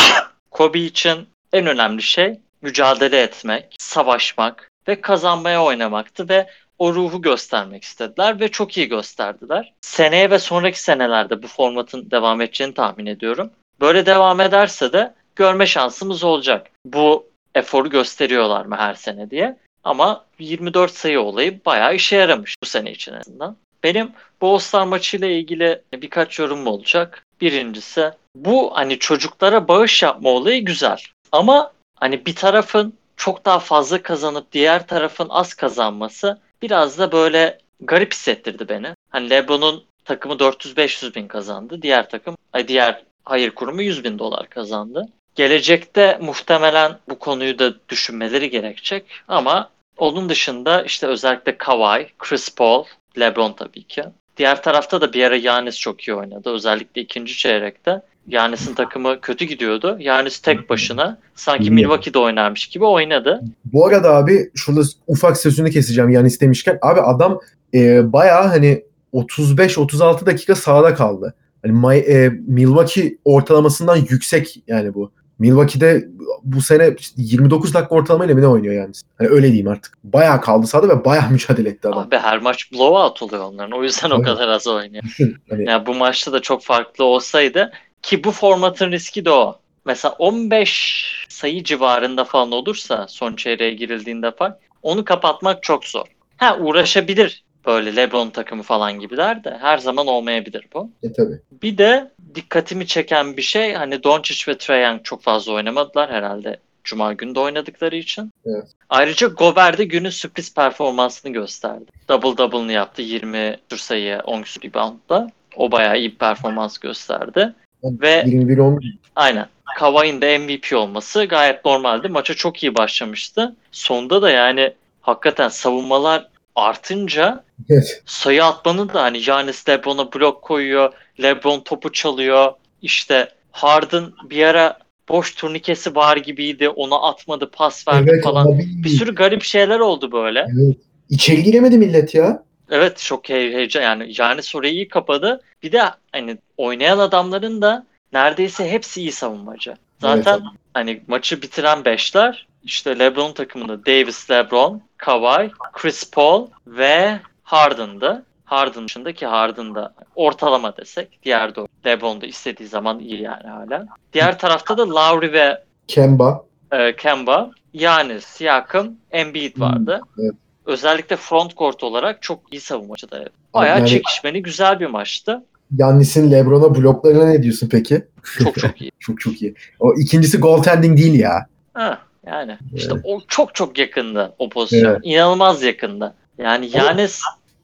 Kobe için en önemli şey mücadele etmek, savaşmak, ve kazanmaya oynamaktı ve o ruhu göstermek istediler ve çok iyi gösterdiler. Seneye ve sonraki senelerde bu formatın devam edeceğini tahmin ediyorum. Böyle devam ederse de görme şansımız olacak. Bu eforu gösteriyorlar mı her sene diye. Ama 24 sayı olayı bayağı işe yaramış bu sene için azından. Benim bu All-Star maçıyla ilgili birkaç yorum olacak. Birincisi bu hani çocuklara bağış yapma olayı güzel. Ama hani bir tarafın çok daha fazla kazanıp diğer tarafın az kazanması biraz da böyle garip hissettirdi beni. Hani LeBron'un takımı 400-500 bin kazandı. Diğer takım, diğer hayır kurumu 100 bin dolar kazandı. Gelecekte muhtemelen bu konuyu da düşünmeleri gerekecek ama onun dışında işte özellikle Kawhi, Chris Paul, LeBron tabii ki. Diğer tarafta da bir ara Yanis çok iyi oynadı. Özellikle ikinci çeyrekte. Yanis'in takımı kötü gidiyordu. Yanis tek başına sanki Milwaukee'de oynarmış gibi oynadı. Bu arada abi şurada ufak sözünü keseceğim Yanis demişken. Abi adam e, bayağı hani 35-36 dakika sahada kaldı. Hani e, Milwaukee ortalamasından yüksek yani bu. Milwaukee'de bu sene 29 dakika ortalamayla mı ne oynuyor yani? Hani öyle diyeyim artık. Bayağı kaldı sahada ve bayağı mücadele etti adam. Abi her maç blowout oluyor onların. O yüzden evet. o kadar az oynuyor. hani... yani bu maçta da çok farklı olsaydı ki bu formatın riski de o. mesela 15 sayı civarında falan olursa son çeyreğe girildiğinde fark onu kapatmak çok zor. Ha uğraşabilir böyle LeBron takımı falan gibiler de her zaman olmayabilir bu. E tabii. Bir de dikkatimi çeken bir şey hani Doncic ve Trae Young çok fazla oynamadılar herhalde Cuma günü de oynadıkları için. Evet. Ayrıca Gobert de günün sürpriz performansını gösterdi. Double double'ını yaptı 20 küsur sayı 10 küsur reboundla. O bayağı iyi bir performans gösterdi. Ve 21 10 aynen Kawhi'nin de MVP olması gayet normaldi. Maça çok iyi başlamıştı. Sonda da yani hakikaten savunmalar artınca Evet. sayı atmanın da hani Giannis LeBron'a blok koyuyor. LeBron topu çalıyor. İşte Harden bir ara boş turnikesi var gibiydi. Ona atmadı, pas verdi Evet falan. abi. Bir sürü garip şeyler oldu böyle. Evet. İçeri giremedi millet ya. Evet çok hey- heyecan yani Giannis orayı iyi kapadı. Bir de hani oynayan adamların da neredeyse hepsi iyi savunmacı. Zaten Evet. hani maçı bitiren beşler işte LeBron takımında Davis, LeBron, Kawhi, Chris Paul ve Harden'dı. Harden dışındaki Harden da ortalama desek. Diğer de LeBron da istediği zaman iyi yani hala. Diğer tarafta da Lowry ve Kemba. e, Kemba, Giannis, Siakam, Embiid Hmm, vardı. evet. Özellikle front court olarak çok iyi savunmacı da. Bayağı Yani- çekişmeli güzel bir maçtı. Yannis'in LeBron'a bloklarına ne diyorsun peki? Çok çok iyi. Çok çok iyi. O ikincisi goaltending değil ya. Ha, yani işte Evet. o çok çok yakında o pozisyon. Evet. İnanılmaz yakında. Yani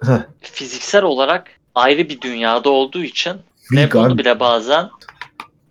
Heh. fiziksel olarak ayrı bir dünyada olduğu için LeBron'u bile bazen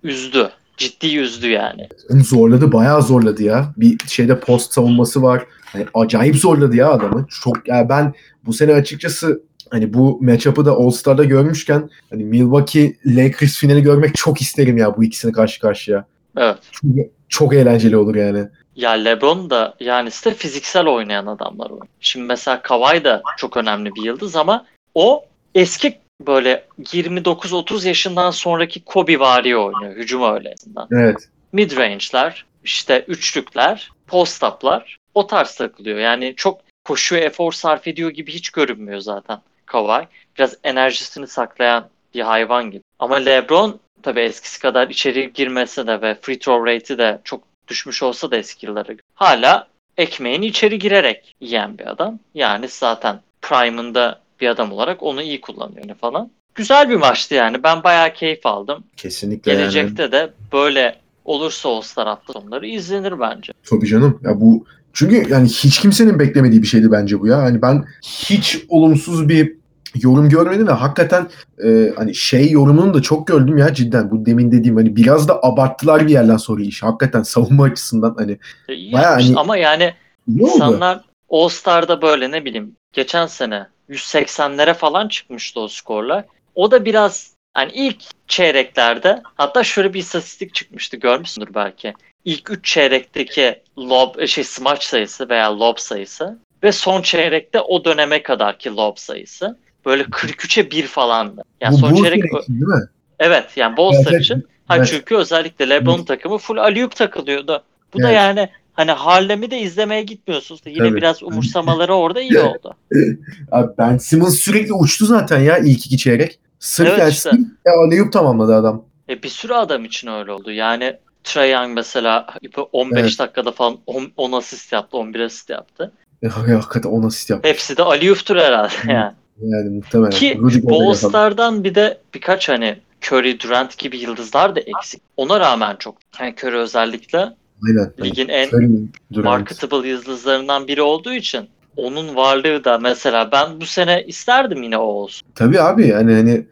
üzdü. Ciddi üzdü yani. Zorladı bayağı zorladı ya. Bir şeyde post savunması var. Hani acayip zorladı ya adamı. Çok yani ben bu sene açıkçası hani bu matchup'ı da All-Star'da görmüşken hani Milwaukee Lakers finali görmek çok isterim ya bu ikisini karşı karşıya. Evet. Çünkü çok eğlenceli olur yani. Ya LeBron da yani de fiziksel oynayan adamlar oynuyor. Şimdi mesela Kawhi da çok önemli bir yıldız ama o eski böyle 29-30 yaşından sonraki Kobe vari oynuyor. Hücum öyle. Evet. Mid-range'ler, işte üçlükler, post-up'lar o tarz takılıyor. Yani çok koşuyor, efor sarf ediyor gibi hiç görünmüyor zaten Kawhi. Biraz enerjisini saklayan bir hayvan gibi. Ama LeBron tabii eskisi kadar içeri girmese de ve free throw rate'i de çok düşmüş olsa da eski yıllara göre. Hala ekmeğini içeri girerek yiyen bir adam. Yani zaten prime'ında bir adam olarak onu iyi kullanıyor falan. Güzel bir maçtı yani. Ben bayağı keyif aldım. Kesinlikle yani. Gelecekte de böyle olursa All-Star hafta sonları izlenir bence. Tabii canım. Ya bu çünkü yani hiç kimsenin beklemediği bir şeydi bence bu ya. Hani ben hiç olumsuz bir yorum görmedim ve hakikaten e, hani şey yorumunu da çok gördüm ya cidden. Bu demin dediğim hani biraz da abarttılar bir yerden sonra iş. Hakikaten savunma açısından hani E, Bayağı hani- Ama yani insanlar All-Star'da böyle ne bileyim geçen sene 180'lere falan çıkmıştı o skorlar. O da biraz hani ilk çeyreklerde hatta şöyle bir istatistik çıkmıştı görmüşsündür belki. İlk 3 çeyrekteki lob şey smaç sayısı veya lob sayısı ve son çeyrekte o döneme kadarki lob sayısı böyle 43'e 1 falandı. Yani bu son çeyrek değil mi? evet yani Ball Evet, evet. için Ha Evet. çünkü özellikle LeBron Evet. takımı full alley-oop takılıyordu. Bu da Evet. yani hani Harlem'i de izlemeye gitmiyorsunuz. Yine Tabii. biraz umursamaları orada iyi oldu. Abi Ben Simmons sürekli uçtu zaten ya ilk iki çeyrek. Sırf Evet işte. alley-oop tamamladı adam. E bir sürü adam için öyle oldu. Yani Trae Young mesela 15 Evet. dakikada falan 10, 10 asist yaptı, 11 asist yaptı. Ya, ya, hakikaten o asist yaptı. Hepsi de alley-oop'tur herhalde yani. Yani muhtemelen. Ki. All-Star'dan bir de birkaç hani Curry, Durant gibi yıldızlar da eksik. Ona rağmen çok. Yani Curry özellikle Aynen. Ligin en Curry, marketable yıldızlarından biri olduğu için onun varlığı da mesela ben bu sene isterdim yine o olsun. Tabii abi yani hani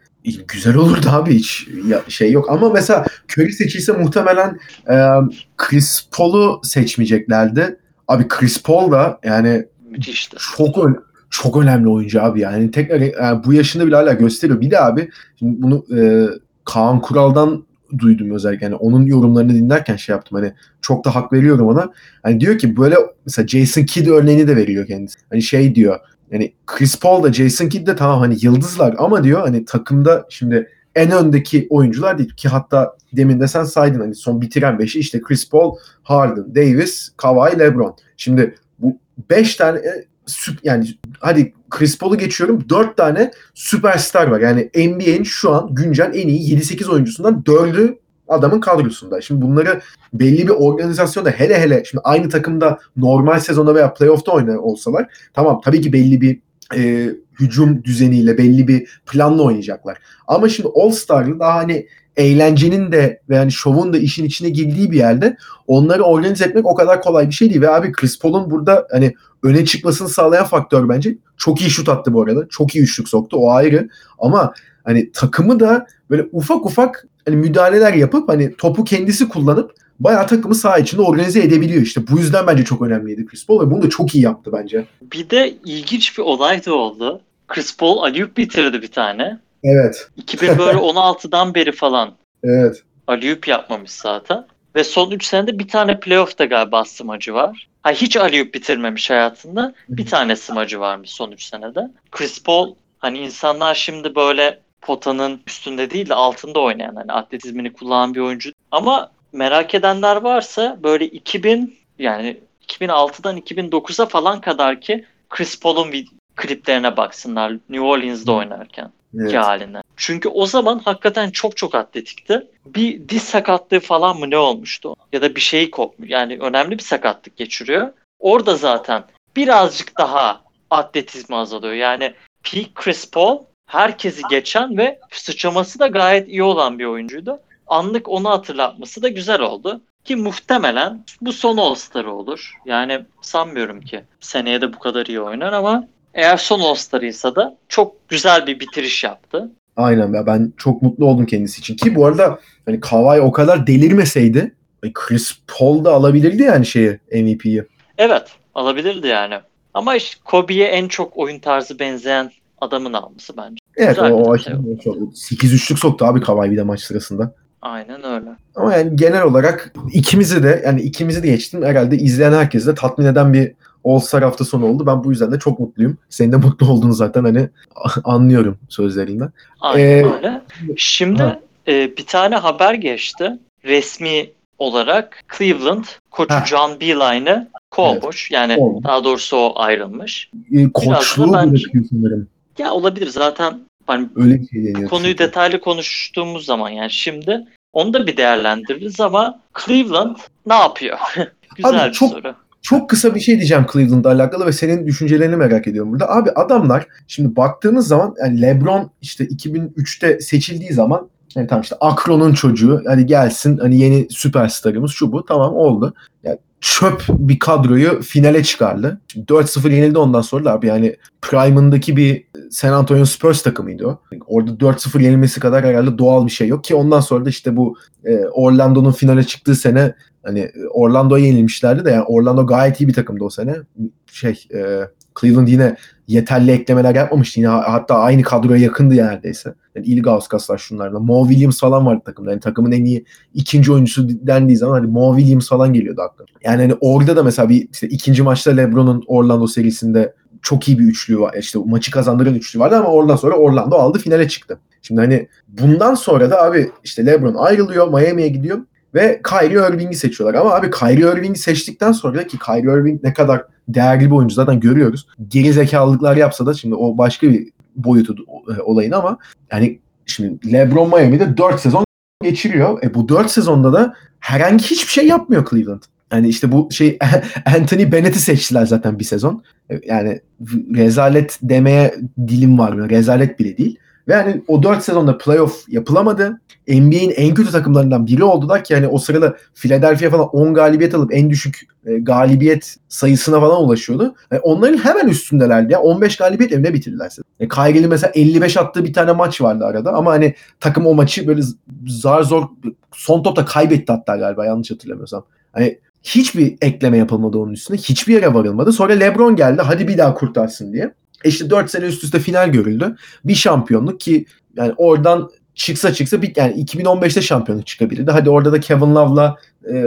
güzel olurdu abi hiç ya, şey yok ama mesela Curry seçilse muhtemelen e, Chris Paul'u seçmeyeceklerdi. Abi Chris Paul da yani Müthişti. çok ön- çok önemli oyuncu abi yani tekrar yani bu yaşında bile hala gösteriyor. Bir de abi şimdi bunu e, Kaan Kural'dan duydum özellikle yani onun yorumlarını dinlerken şey yaptım hani çok da hak veriyorum ona. Hani diyor ki böyle mesela Jason Kidd örneğini de veriyor kendisi. Hani şey diyor yani Chris Paul da Jason Kidd de tamam hani yıldızlar ama diyor hani takımda şimdi en öndeki oyuncular değil ki hatta demin de sen saydın hani son bitiren beşi işte Chris Paul, Harden, Davis, Kawhi, LeBron. Şimdi bu beş tane e, yani hadi Chris Paul'u geçiyorum. Dört tane süperstar var. Yani NBA'in şu an güncel en iyi 7-8 oyuncusundan dördü adamın kadrosunda. Şimdi bunları belli bir organizasyonda hele hele şimdi aynı takımda normal sezonda veya playoff'ta oynar olsalar tamam tabii ki belli bir e, hücum düzeniyle belli bir planla oynayacaklar. Ama şimdi All Star'lı daha hani eğlencenin de ve yani şovun da işin içine girdiği bir yerde onları organize etmek o kadar kolay bir şey değil. Ve abi Chris Paul'un burada hani öne çıkmasını sağlayan faktör bence çok iyi şut attı bu arada. Çok iyi üçlük soktu o ayrı. Ama hani takımı da böyle ufak ufak hani müdahaleler yapıp hani topu kendisi kullanıp bayağı takımı saha içinde organize edebiliyor işte. Bu yüzden bence çok önemliydi Chris Paul ve bunu da çok iyi yaptı bence. Bir de ilginç bir olay da oldu. Chris Paul Aliyup bitirdi bir tane. Evet. 2016'dan beri falan Evet. Aliyup yapmamış zaten. Ve son 3 senede bir tane playoff'ta galiba smacı var. Ha, hiç Aliyup bitirmemiş hayatında. Bir tane smacı varmış son 3 senede. Chris Paul hani insanlar şimdi böyle potanın üstünde değil de altında oynayan hani atletizmini kullanan bir oyuncu. Ama merak edenler varsa böyle 2000 yani 2006'dan 2009'a falan kadar ki Chris Paul'un kliplerine baksınlar New Orleans'da oynarken evet. ki haline. Çünkü o zaman hakikaten çok çok atletikti. Bir diz sakatlığı falan mı ne olmuştu? Ya da bir şeyi kopmuş. Yani önemli bir sakatlık geçiriyor. Orada zaten birazcık daha atletizmi azalıyor. Yani peak Chris Paul herkesi geçen ve sıçraması da gayet iyi olan bir oyuncuydu. Anlık onu hatırlatması da güzel oldu. Ki muhtemelen bu son All-Star'ı olur. Yani sanmıyorum ki seneye de bu kadar iyi oynar ama eğer son All-Star'ıysa da çok güzel bir bitiriş yaptı. Aynen ya ben çok mutlu oldum kendisi için ki bu arada hani Kawhi o kadar delirmeseydi Chris Paul da alabilirdi yani şeyi MVP'yi. Evet alabilirdi yani. Ama işte Kobe'ye en çok oyun tarzı benzeyen adamın alması bence. Evet Güzel o, o açıdan çok 8-3'lük soktu abi Kawhi bir de maç sırasında. Aynen öyle. Ama yani genel olarak ikimizi de yani ikimizi de geçtim herhalde izleyen herkesi de tatmin eden bir All-Star hafta sonu oldu. Ben bu yüzden de çok mutluyum. Senin de mutlu olduğunu zaten hani anlıyorum sözlerinden. Aynen Ee, öyle. Şimdi ha. e, bir tane haber geçti. Resmi olarak Cleveland koçu Ha. John Beeline'ı kovmuş. Yani Oldu. daha doğrusu o ayrılmış. Ee, koçluğu bence- bırakıyor sanırım. Ya olabilir zaten hani Öyle bir şey deniyor. konuyu çünkü. detaylı konuştuğumuz zaman yani şimdi onu da bir değerlendiririz ama Cleveland ne yapıyor? Güzel Abi bir çok- soru. Çok kısa bir şey diyeceğim Cleveland'la alakalı ve senin düşüncelerini merak ediyorum burada. Abi adamlar şimdi baktığımız zaman yani LeBron işte 2003'te seçildiği zaman yani tamam işte Akron'un çocuğu hadi gelsin hani yeni süperstarımız şu bu tamam oldu. Yani çöp bir kadroyu finale çıkardı. Şimdi 4-0 yenildi ondan sonra da abi yani Prime'ındaki bir San Antonio Spurs takımıydı o. Orada 4-0 yenilmesi kadar herhalde doğal bir şey yok ki ondan sonra da işte bu e, Orlando'nun finale çıktığı sene hani Orlando'ya yenilmişlerdi de yani Orlando gayet iyi bir takımdı o sene. Şey e, Cleveland yine yeterli eklemeler yapmamıştı. Yine ha- hatta aynı kadroya yakındı ya neredeyse. Yani Ilgauskas şunlarla. Mo Williams falan vardı takımda. Yani takımın en iyi ikinci oyuncusu dendiği zaman hani Mo Williams falan geliyordu aklıma. Yani hani orada da mesela bir işte ikinci maçta LeBron'un Orlando serisinde çok iyi bir üçlü var. İşte maçı kazandıran üçlü vardı ama oradan sonra Orlando aldı finale çıktı. Şimdi hani bundan sonra da abi işte LeBron ayrılıyor, Miami'ye gidiyor ve Kyrie Irving'i seçiyorlar. Ama abi Kyrie Irving'i seçtikten sonra ki Kyrie Irving ne kadar değerli bir oyuncu zaten görüyoruz. Geri zekalılıklar yapsa da şimdi o başka bir boyutu e, olayın ama yani şimdi LeBron Miami'de 4 sezon geçiriyor. E bu 4 sezonda da herhangi hiçbir şey yapmıyor Cleveland. Yani işte bu şey Anthony Bennett'i seçtiler zaten bir sezon. E, Yani rezalet demeye dilim var. Rezalet bile değil. Ve yani o 4 sezonda playoff yapılamadı. NBA'in en kötü takımlarından biri oldular ki yani o sırada Philadelphia falan 10 galibiyet alıp en düşük e, galibiyet sayısına falan ulaşıyordu. Yani onların hemen üstündelerdi ya. 15 galibiyet evine bitirdiler. E, Kyrie'li mesela 55 attığı bir tane maç vardı arada ama hani takım o maçı böyle zar zor son topta kaybetti hatta galiba yanlış hatırlamıyorsam. Hani hiçbir ekleme yapılmadı onun üstüne. Hiçbir yere varılmadı. Sonra LeBron geldi. Hadi bir daha kurtarsın diye. E işte 4 sene üst üste final görüldü. Bir şampiyonluk ki yani oradan çıksa çıksa bir, yani 2015'te şampiyonluk çıkabilirdi. Hadi orada da Kevin Love'la e,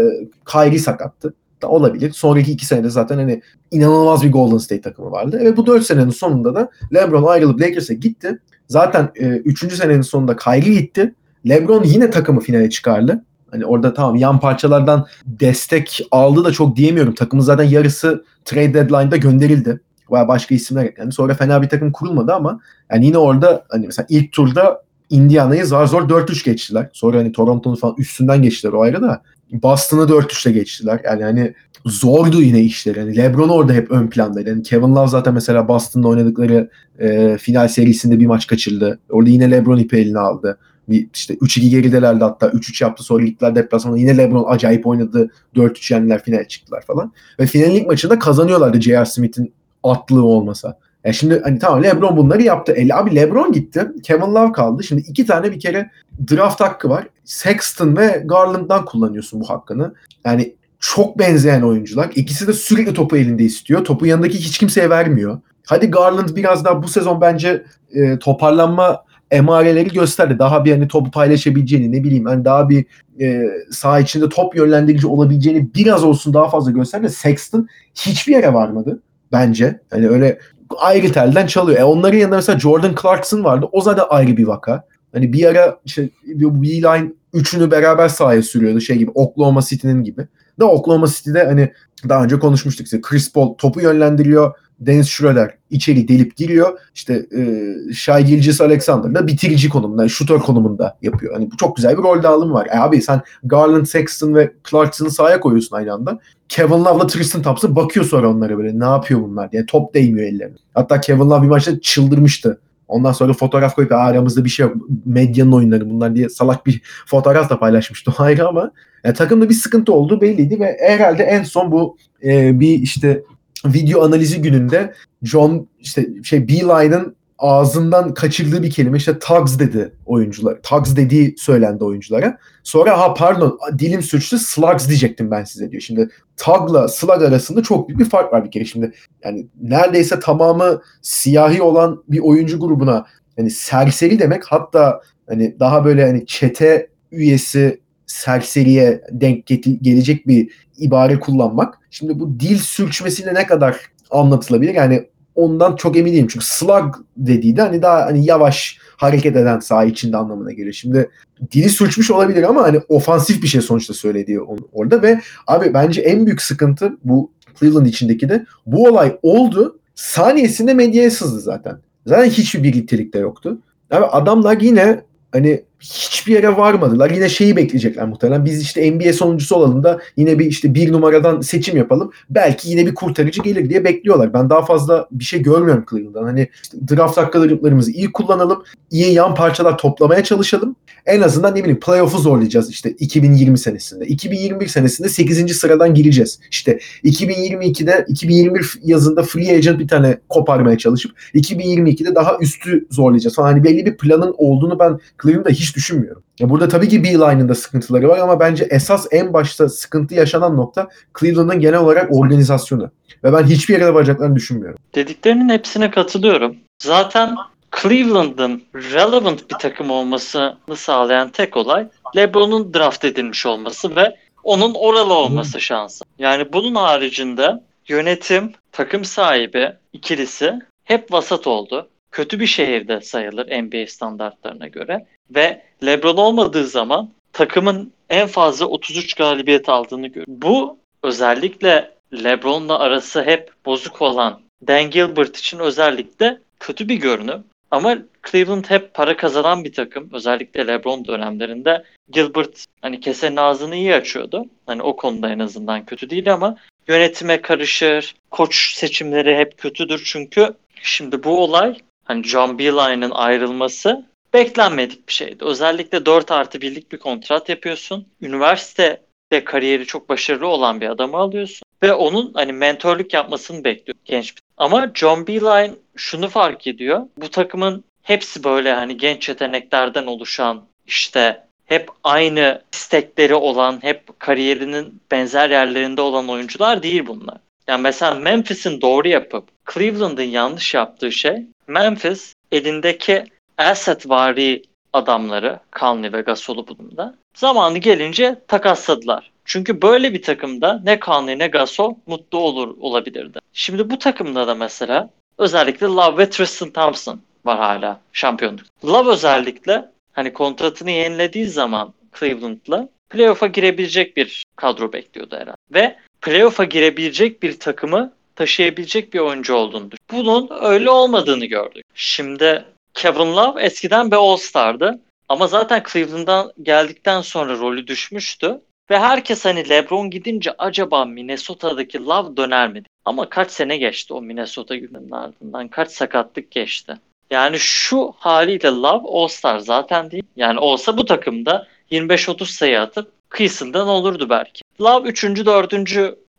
Kyrie sakattı. Da olabilir. Sonraki iki senede zaten hani inanılmaz bir Golden State takımı vardı. Ve bu 4 senenin sonunda da LeBron ayrılıp Lakers'e gitti. Zaten 3. senenin sonunda Kyrie gitti. LeBron yine takımı finale çıkardı. Hani orada tamam yan parçalardan destek aldı da çok diyemiyorum. Takımın zaten yarısı trade deadline'da gönderildi. Veya başka isimler eklendi. Sonra fena bir takım kurulmadı ama yani yine orada hani mesela ilk turda Indiana'yı zar zor 4-3 geçtiler. Sonra hani Toronto'nun falan üstünden geçtiler o ayrı da. Boston'ı 4-3'le geçtiler. Yani hani zordu yine işleri. Yani LeBron orada hep ön plandaydı. Yani Kevin Love zaten mesela Boston'da oynadıkları e, final serisinde bir maç kaçırdı. Orada yine LeBron ipi eline aldı. Bir işte 3-2 geridelerdi hatta 3-3 yaptı sonra gittiler deplasmanda yine LeBron acayip oynadı. 4-3 yendiler finale çıktılar falan. Ve finalin ilk maçında kazanıyorlardı J.R. Smith'in atlığı olmasa. Yani şimdi hani tamam LeBron bunları yaptı. E, abi LeBron gitti. Kevin Love kaldı. Şimdi iki tane bir kere draft hakkı var. Sexton ve Garland'dan kullanıyorsun bu hakkını. Yani çok benzeyen oyuncular. İkisi de sürekli topu elinde istiyor. Topu yanındaki hiç kimseye vermiyor. Hadi Garland biraz daha bu sezon bence e, toparlanma emareleri gösterdi. Daha bir hani topu paylaşabileceğini ne bileyim hani daha bir e, saha içinde top yönlendirici olabileceğini biraz olsun daha fazla gösterdi. Sexton hiçbir yere varmadı bence. Hani öyle ayrı telden çalıyor. E onların yanında mesela Jordan Clarkson vardı. O zaten ayrı bir vaka. Hani bir ara işte B-Line üçünü beraber sahaya sürüyordu şey gibi Oklahoma City'nin gibi. Da Oklahoma City'de hani daha önce konuşmuştuk işte Chris Paul topu yönlendiriyor. Dennis Schroeder içeri delip giriyor. İşte e, Shai Gilgis Alexander da bitirici konumunda, şutör konumunda yapıyor. Hani bu çok güzel bir rol dağılımı var. E abi sen Garland, Sexton ve Clarkson'ı sahaya koyuyorsun aynı anda. Kevin Love'la Tristan Thompson bakıyor sonra onlara böyle ne yapıyor bunlar diye. Top değmiyor ellerine. Hatta Kevin Love bir maçta çıldırmıştı. Ondan sonra fotoğraf koyup aramızda bir şey yok. Medyanın oyunları bunlar diye salak bir fotoğraf da paylaşmıştı ayrı ama yani takımda bir sıkıntı olduğu belliydi ve herhalde en son bu e, bir işte video analizi gününde John işte şey Beeline'ın ağzından kaçırdığı bir kelime işte tugs dedi oyuncular. Tugs dediği söylendi oyunculara. Sonra ha pardon dilim suçlu slugs diyecektim ben size diyor. Şimdi tug'la slug arasında çok büyük bir fark var bir kere. Şimdi yani neredeyse tamamı siyahi olan bir oyuncu grubuna hani serseri demek hatta hani daha böyle hani çete üyesi serseriye denk gelecek bir ibare kullanmak. Şimdi bu dil sürçmesiyle ne kadar anlatılabilir? Yani ondan çok emin değilim. Çünkü slug dediği de hani daha hani yavaş hareket eden saha içinde anlamına geliyor. Şimdi dili sürçmüş olabilir ama hani ofansif bir şey sonuçta söylediği orada ve abi bence en büyük sıkıntı bu Cleveland içindeki de bu olay oldu. Saniyesinde medyaya sızdı zaten. Zaten hiçbir birliktelikte yoktu. Abi adamlar yine hani hiçbir yere varmadılar. Yine şeyi bekleyecekler muhtemelen. Biz işte NBA sonuncusu olalım da yine bir işte bir numaradan seçim yapalım. Belki yine bir kurtarıcı gelir diye bekliyorlar. Ben daha fazla bir şey görmüyorum Cleveland'dan. Hani işte draft haklarımızı iyi kullanalım. iyi yan parçalar toplamaya çalışalım. En azından ne bileyim playoff'u zorlayacağız işte 2020 senesinde. 2021 senesinde 8. sıradan gireceğiz. İşte 2022'de 2021 yazında free agent bir tane koparmaya çalışıp 2022'de daha üstü zorlayacağız falan. Hani belli bir planın olduğunu ben Cleveland'da hiç düşünmüyorum. Ya burada tabii ki Beeline'ın da sıkıntıları var ama bence esas en başta sıkıntı yaşanan nokta Cleveland'ın genel olarak organizasyonu. Ve ben hiçbir yere varacaklarını düşünmüyorum. Dediklerinin hepsine katılıyorum. Zaten Cleveland'ın relevant bir takım olmasını sağlayan tek olay LeBron'un draft edilmiş olması ve onun oralı olması şansı. Yani bunun haricinde yönetim, takım sahibi ikilisi hep vasat oldu. Kötü bir şehirde sayılır NBA standartlarına göre ve LeBron olmadığı zaman takımın en fazla 33 galibiyet aldığını görüyoruz. Bu özellikle LeBron'la arası hep bozuk olan Dan Gilbert için özellikle kötü bir görünüm. Ama Cleveland hep para kazanan bir takım. Özellikle LeBron dönemlerinde Gilbert hani kesenin ağzını iyi açıyordu. Hani o konuda en azından kötü değil ama yönetime karışır. Koç seçimleri hep kötüdür çünkü şimdi bu olay hani John Beeline'ın ayrılması beklenmedik bir şeydi. Özellikle 4 artı birlik bir kontrat yapıyorsun. Üniversitede kariyeri çok başarılı olan bir adamı alıyorsun. Ve onun hani mentorluk yapmasını bekliyor genç bir. Ama John Beeline şunu fark ediyor. Bu takımın hepsi böyle hani genç yeteneklerden oluşan işte hep aynı istekleri olan, hep kariyerinin benzer yerlerinde olan oyuncular değil bunlar. Yani mesela Memphis'in doğru yapıp Cleveland'ın yanlış yaptığı şey Memphis elindeki asset vari adamları Conley ve Gasol'u bununla zamanı gelince takasladılar. Çünkü böyle bir takımda ne Conley ne Gasol mutlu olur olabilirdi. Şimdi bu takımda da mesela özellikle Love ve Tristan Thompson var hala şampiyonluk. Love özellikle hani kontratını yenilediği zaman Cleveland'la playoff'a girebilecek bir kadro bekliyordu herhalde. Ve playoff'a girebilecek bir takımı taşıyabilecek bir oyuncu olduğunu Bunun öyle olmadığını gördük. Şimdi Kevin Love eskiden bir All-Star'dı. Ama zaten Cleveland'dan geldikten sonra rolü düşmüştü. Ve herkes hani LeBron gidince acaba Minnesota'daki Love döner mi? Ama kaç sene geçti o Minnesota gününün ardından. Kaç sakatlık geçti. Yani şu haliyle Love All-Star zaten değil. Yani olsa bu takımda 25-30 sayı atıp kıyısından olurdu belki. Love 3. 4.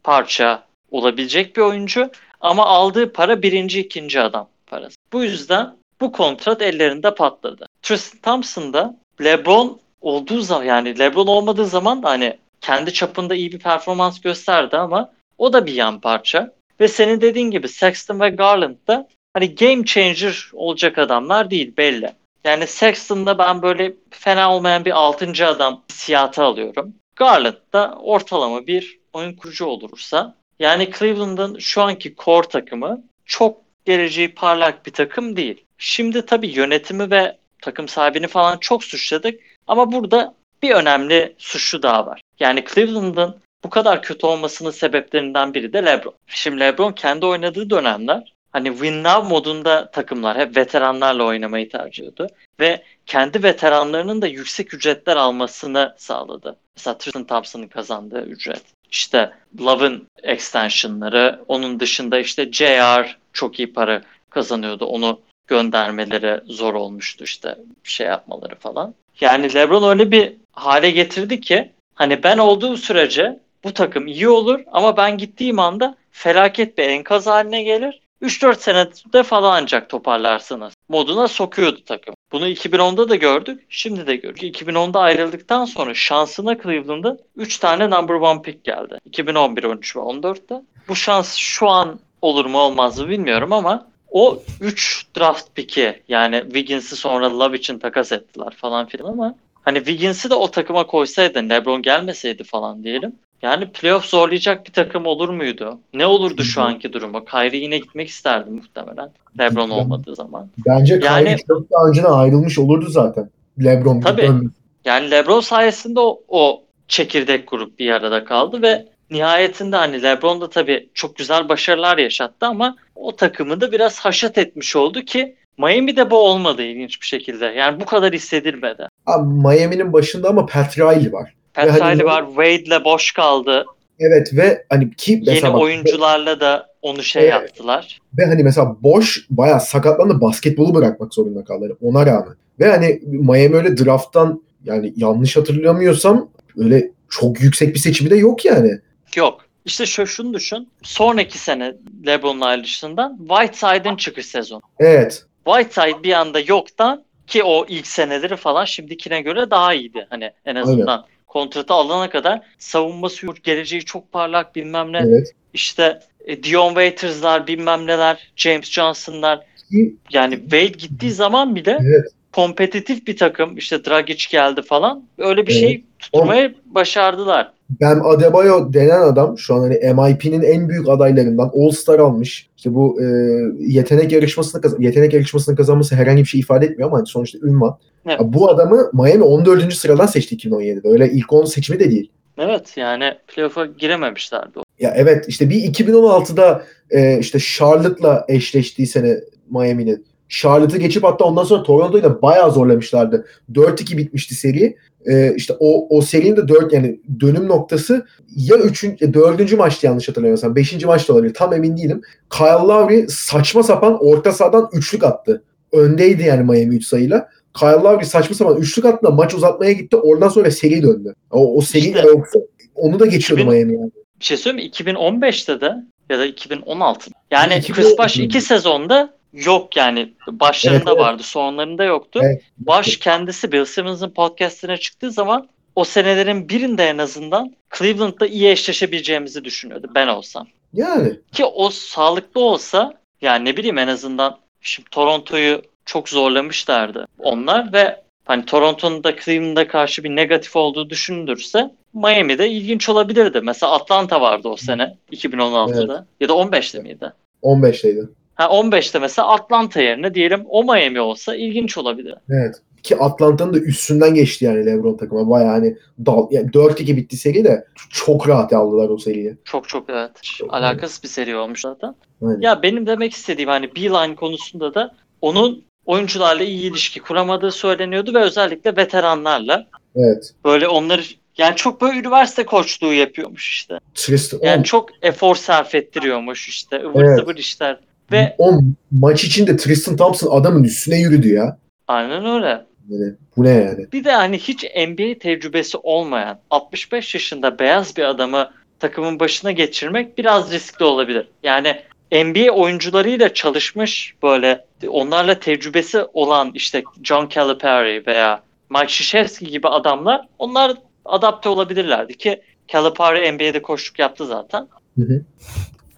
parça olabilecek bir oyuncu. Ama aldığı para birinci, ikinci adam parası. Bu yüzden bu kontrat ellerinde patladı. Tristan Thompson da LeBron olduğu zaman yani LeBron olmadığı zaman da hani kendi çapında iyi bir performans gösterdi ama o da bir yan parça. Ve senin dediğin gibi Sexton ve Garland da hani game changer olacak adamlar değil belli. Yani Sexton'da ben böyle fena olmayan bir 6. adam siyahı alıyorum. Garland da ortalama bir oyun kurucu olursa yani Cleveland'ın şu anki core takımı çok geleceği parlak bir takım değil. Şimdi tabii yönetimi ve takım sahibini falan çok suçladık ama burada bir önemli suçlu daha var. Yani Cleveland'ın bu kadar kötü olmasının sebeplerinden biri de LeBron. Şimdi LeBron kendi oynadığı dönemler hani win now modunda takımlar hep veteranlarla oynamayı tercih ediyordu ve kendi veteranlarının da yüksek ücretler almasını sağladı. Mesela Tristan Thompson'ın kazandığı ücret. İşte Love'ın extensionları, onun dışında işte JR çok iyi para kazanıyordu. Onu göndermeleri zor olmuştu işte şey yapmaları falan. Yani LeBron öyle bir hale getirdi ki hani ben olduğu sürece bu takım iyi olur ama ben gittiğim anda felaket bir enkaz haline gelir. 3-4 senede falan ancak toparlarsınız. Moduna sokuyordu takım. Bunu 2010'da da gördük. Şimdi de gördük. 2010'da ayrıldıktan sonra şansına Cleveland'ın 3 tane number one pick geldi. 2011, 13 ve 14'te. Bu şans şu an olur mu olmaz mı bilmiyorum ama o 3 draft pick'i yani Wiggins'i sonra Love için takas ettiler falan filan ama hani Wiggins'i de o takıma koysaydı LeBron gelmeseydi falan diyelim. Yani playoff zorlayacak bir takım olur muydu? Ne olurdu şu anki durumu? Kyrie yine gitmek isterdi muhtemelen. LeBron olmadığı zaman. Bence Yani- Kyrie çok daha önceden ayrılmış olurdu zaten. LeBron Tabii. dönmüş. Yani LeBron sayesinde o, o çekirdek grup bir arada kaldı ve nihayetinde hani LeBron da tabii çok güzel başarılar yaşattı ama o takımı da biraz haşat etmiş oldu ki Miami'de bu olmadı ilginç bir şekilde. Yani bu kadar hissedilmedi. Abi Miami'nin başında ama Pat Riley var. Pat hani- Riley var, Wade'le boş kaldı. Evet ve hani ki Yeni bak, oyuncularla da onu şey Evet. yaptılar. ve hani mesela boş bayağı sakatlandı basketbolu bırakmak zorunda kaldı ona rağmen. Ve hani Miami öyle drafttan yani yanlış hatırlamıyorsam öyle çok yüksek bir seçimi de yok yani. Yok. İşte şu şunu düşün. Sonraki sene LeBron'un ayrılışından Whiteside'ın çıkış sezonu. Evet. Whiteside bir anda yoktan ki o ilk seneleri falan şimdikine göre daha iyiydi. Hani en azından kontratı alana kadar savunması yok, geleceği çok parlak bilmem ne. Evet. İşte e, Dion Waiters'lar bilmem neler, James Johnson'lar. Yani Wade gittiği zaman bile Evet. kompetitif bir takım. İşte Dragic geldi falan. Öyle bir Evet. şey tutmayı başardılar. Bam Adebayo denen adam şu an hani MIP'nin en büyük adaylarından All-Star almış. İşte bu e, yetenek yarışmasını kaz- yetenek yarışmasını kazanması herhangi bir şey ifade etmiyor ama hani sonuçta ünvan. Evet. Bu adamı Miami 14. sıradan seçti 2017'de. Öyle ilk 10 seçimi de değil. Evet yani playoff'a girememişlerdi. Ya evet işte bir 2016'da e, işte Charlotte'la eşleştiği sene Miami'nin. Charlotte'ı geçip hatta ondan sonra Toronto'yu da bayağı zorlamışlardı. 4-2 bitmişti seri. E, işte o o serinin de 4 yani dönüm noktası ya 3. 4. maçtı yanlış hatırlamıyorsam. 5. maçta olabilir. Tam emin değilim. Kyle Lowry saçma sapan orta sahadan üçlük attı. Öndeydi yani Miami 3 sayıyla. Kyle Lowry saçma sapan üçlük attı da maç uzatmaya gitti. Oradan sonra seri döndü. O, o seri İşte- yoksa onu da geçiyordu 2000 Miami yani. Bir şey söyleyeyim mi? 2015'te de ya da 2016'da. Yani 2016'da. Chris Bosh iki sezonda yok yani. Başlarında Evet, evet. vardı, sonlarında yoktu. Evet. Bosh kendisi Bill Simmons'ın podcastine çıktığı zaman o senelerin birinde en azından Cleveland'da iyi eşleşebileceğimizi düşünüyordu ben olsam. Yani. Ki o sağlıklı olsa yani ne bileyim en azından şimdi Toronto'yu çok zorlamışlardı onlar ve hani Toronto'nun da Cleveland'a karşı bir negatif olduğu düşünülürse Miami'de ilginç olabilirdi. Mesela Atlanta vardı o sene 2016'da ya da 15'te miydi? 15'teydi. Ha 15'te mesela Atlanta yerine diyelim o Miami olsa ilginç olabilir. Evet. Ki Atlanta'nın da üstünden geçti yani LeBron takıma. Bayağı hani dal, yani 4-2 bitti seri de çok rahat aldılar o seriyi. Çok çok evet. Alakasız bir seri olmuş zaten. Aynen. Ya benim demek istediğim hani Beeline konusunda da onun oyuncularla iyi ilişki kuramadığı söyleniyordu ve özellikle veteranlarla Evet. böyle onları yani çok böyle üniversite koçluğu yapıyormuş işte. Tristan Yani çok efor sarf ettiriyormuş işte. ıvır Evet. zıvır işler. Ve o maç içinde Tristan Thompson adamın üstüne yürüdü ya. aynen öyle. Yani, bu ne yani? Bir de hani hiç NBA tecrübesi olmayan 65 yaşında beyaz bir adamı takımın başına geçirmek biraz riskli olabilir. Yani NBA oyuncularıyla çalışmış böyle onlarla tecrübesi olan işte John Calipari veya Mike Krzyzewski gibi adamlar onlar adapte olabilirlerdi ki Calipari NBA'de koşluk yaptı zaten. Hı hı.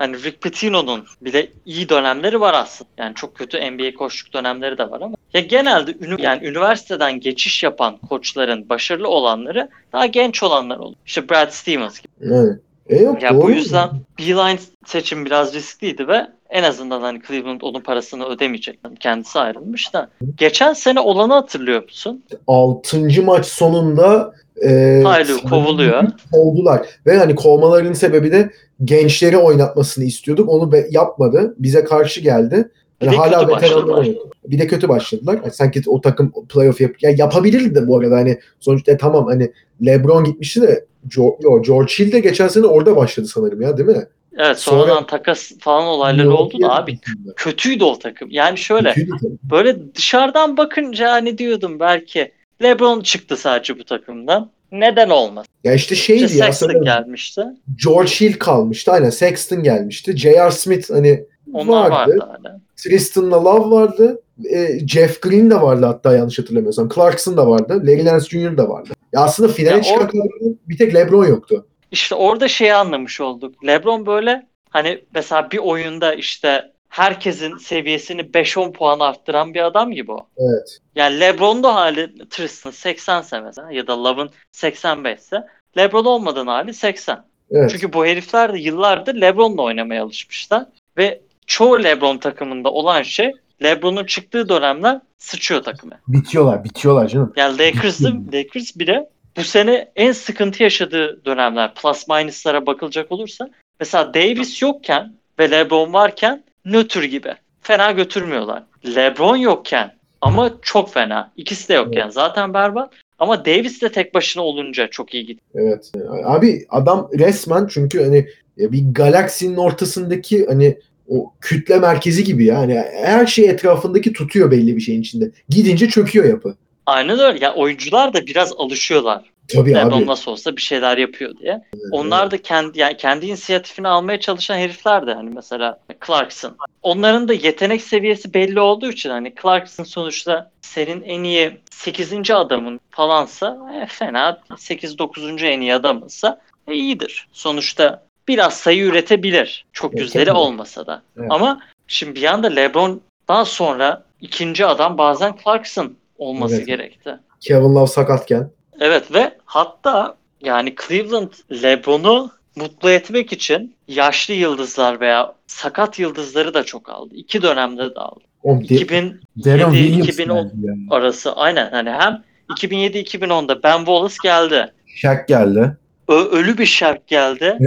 Hani Rick Pitino'nun bile iyi dönemleri var aslında. Yani çok kötü NBA koçluk dönemleri de var ama. Ya genelde ünü- yani üniversiteden geçiş yapan koçların başarılı olanları daha genç olanlar olur. İşte Brad Stevens gibi. Yani. E yok Ya doğru. bu yüzden Beeline seçim biraz riskliydi ve en azından hani Cleveland onun parasını ödemeyecek. Yani kendisi ayrılmış da. Geçen sene olanı hatırlıyor musun? 6. maç sonunda e, Tyler kovuluyor. kovdular. Ve hani kovmalarının sebebi de gençleri oynatmasını istiyorduk. Onu be- yapmadı. Bize karşı geldi. Bir de hala veteranlar oynadı. Bir de kötü başladılar. Yani sanki o takım playoff yap ya yapabilirdi de bu arada hani sonuçta tamam hani LeBron gitmişti de Jo- yo, George Hill de geçen sene orada başladı sanırım ya değil mi? Evet Sonra- sonradan takas falan olayları oldu da abi kötüydü o takım. Yani şöyle Kötüydü böyle dışarıdan bakınca hani diyordum belki LeBron çıktı sadece bu takımdan. Neden olmaz? Ya işte İşte şeydi ya Sexton gelmişti. George Hill kalmıştı. Aynen Sexton gelmişti. J.R. Smith hani Onlar vardı. vardı hala. Tristan'la Love vardı. E, Jeff Green de vardı hatta yanlış hatırlamıyorsam. Clarkson da vardı. Larry Nance Jr. da vardı. Ya aslında finale Ya çıkan o- kadroda bir tek LeBron yoktu. İşte orada şeyi anlamış olduk. LeBron böyle hani mesela bir oyunda işte herkesin seviyesini 5-10 puan arttıran bir adam gibi o. Evet. Yani LeBron'da hali Tristan 80 ise mesela ya da Love'ın 85 ise LeBron olmadan hali 80. Evet. Çünkü bu herifler de yıllardır LeBron'la oynamaya alışmışlar. Ve çoğu LeBron takımında olan şey LeBron'un çıktığı dönemler sıçıyor takımı. Bitiyorlar, bitiyorlar canım. Yani Lakers'ı, Lakers bile bu sene en sıkıntı yaşadığı dönemler plus minus'lara bakılacak olursa mesela Davis yokken ve LeBron varken nötr gibi. Fena götürmüyorlar. LeBron yokken ama çok fena. İkisi de yokken zaten berbat. Ama Davis de tek başına olunca çok iyi gidiyor. Evet. Abi adam resmen çünkü hani bir galaksinin ortasındaki hani o kütle merkezi gibi ya. Hani her şey etrafındaki tutuyor belli bir şeyin içinde. Gidince çöküyor yapı. Aynen öyle. Ya oyuncular da biraz alışıyorlar. Tabii LeBron abi. nasıl olsa bir şeyler yapıyor diye. Onlar da kendi yani kendi inisiyatifini almaya çalışan herifler de hani mesela Clarkson. Onların da yetenek seviyesi belli olduğu için hani Clarkson sonuçta senin en iyi 8. adamın falansa e, fena 8-9. en iyi adamınsa e, iyidir. Sonuçta biraz sayı üretebilir. Çok Evet, kesinlikle. olmasa da. Evet. Ama şimdi bir anda LeBron'dan sonra ikinci adam bazen Clarkson olması Evet. gerekti. Kevin Love sakatken. Evet ve hatta yani Cleveland LeBron'u mutlu etmek için yaşlı yıldızlar veya sakat yıldızları da çok aldı. İki dönemde de aldı. Oğlum, De- 2000 Darren 7, Williams 2010 geldi yani. arası aynen hani hem 2007-2010'da Ben Wallace geldi. Shaq geldi. Ö- ölü bir Shaq geldi.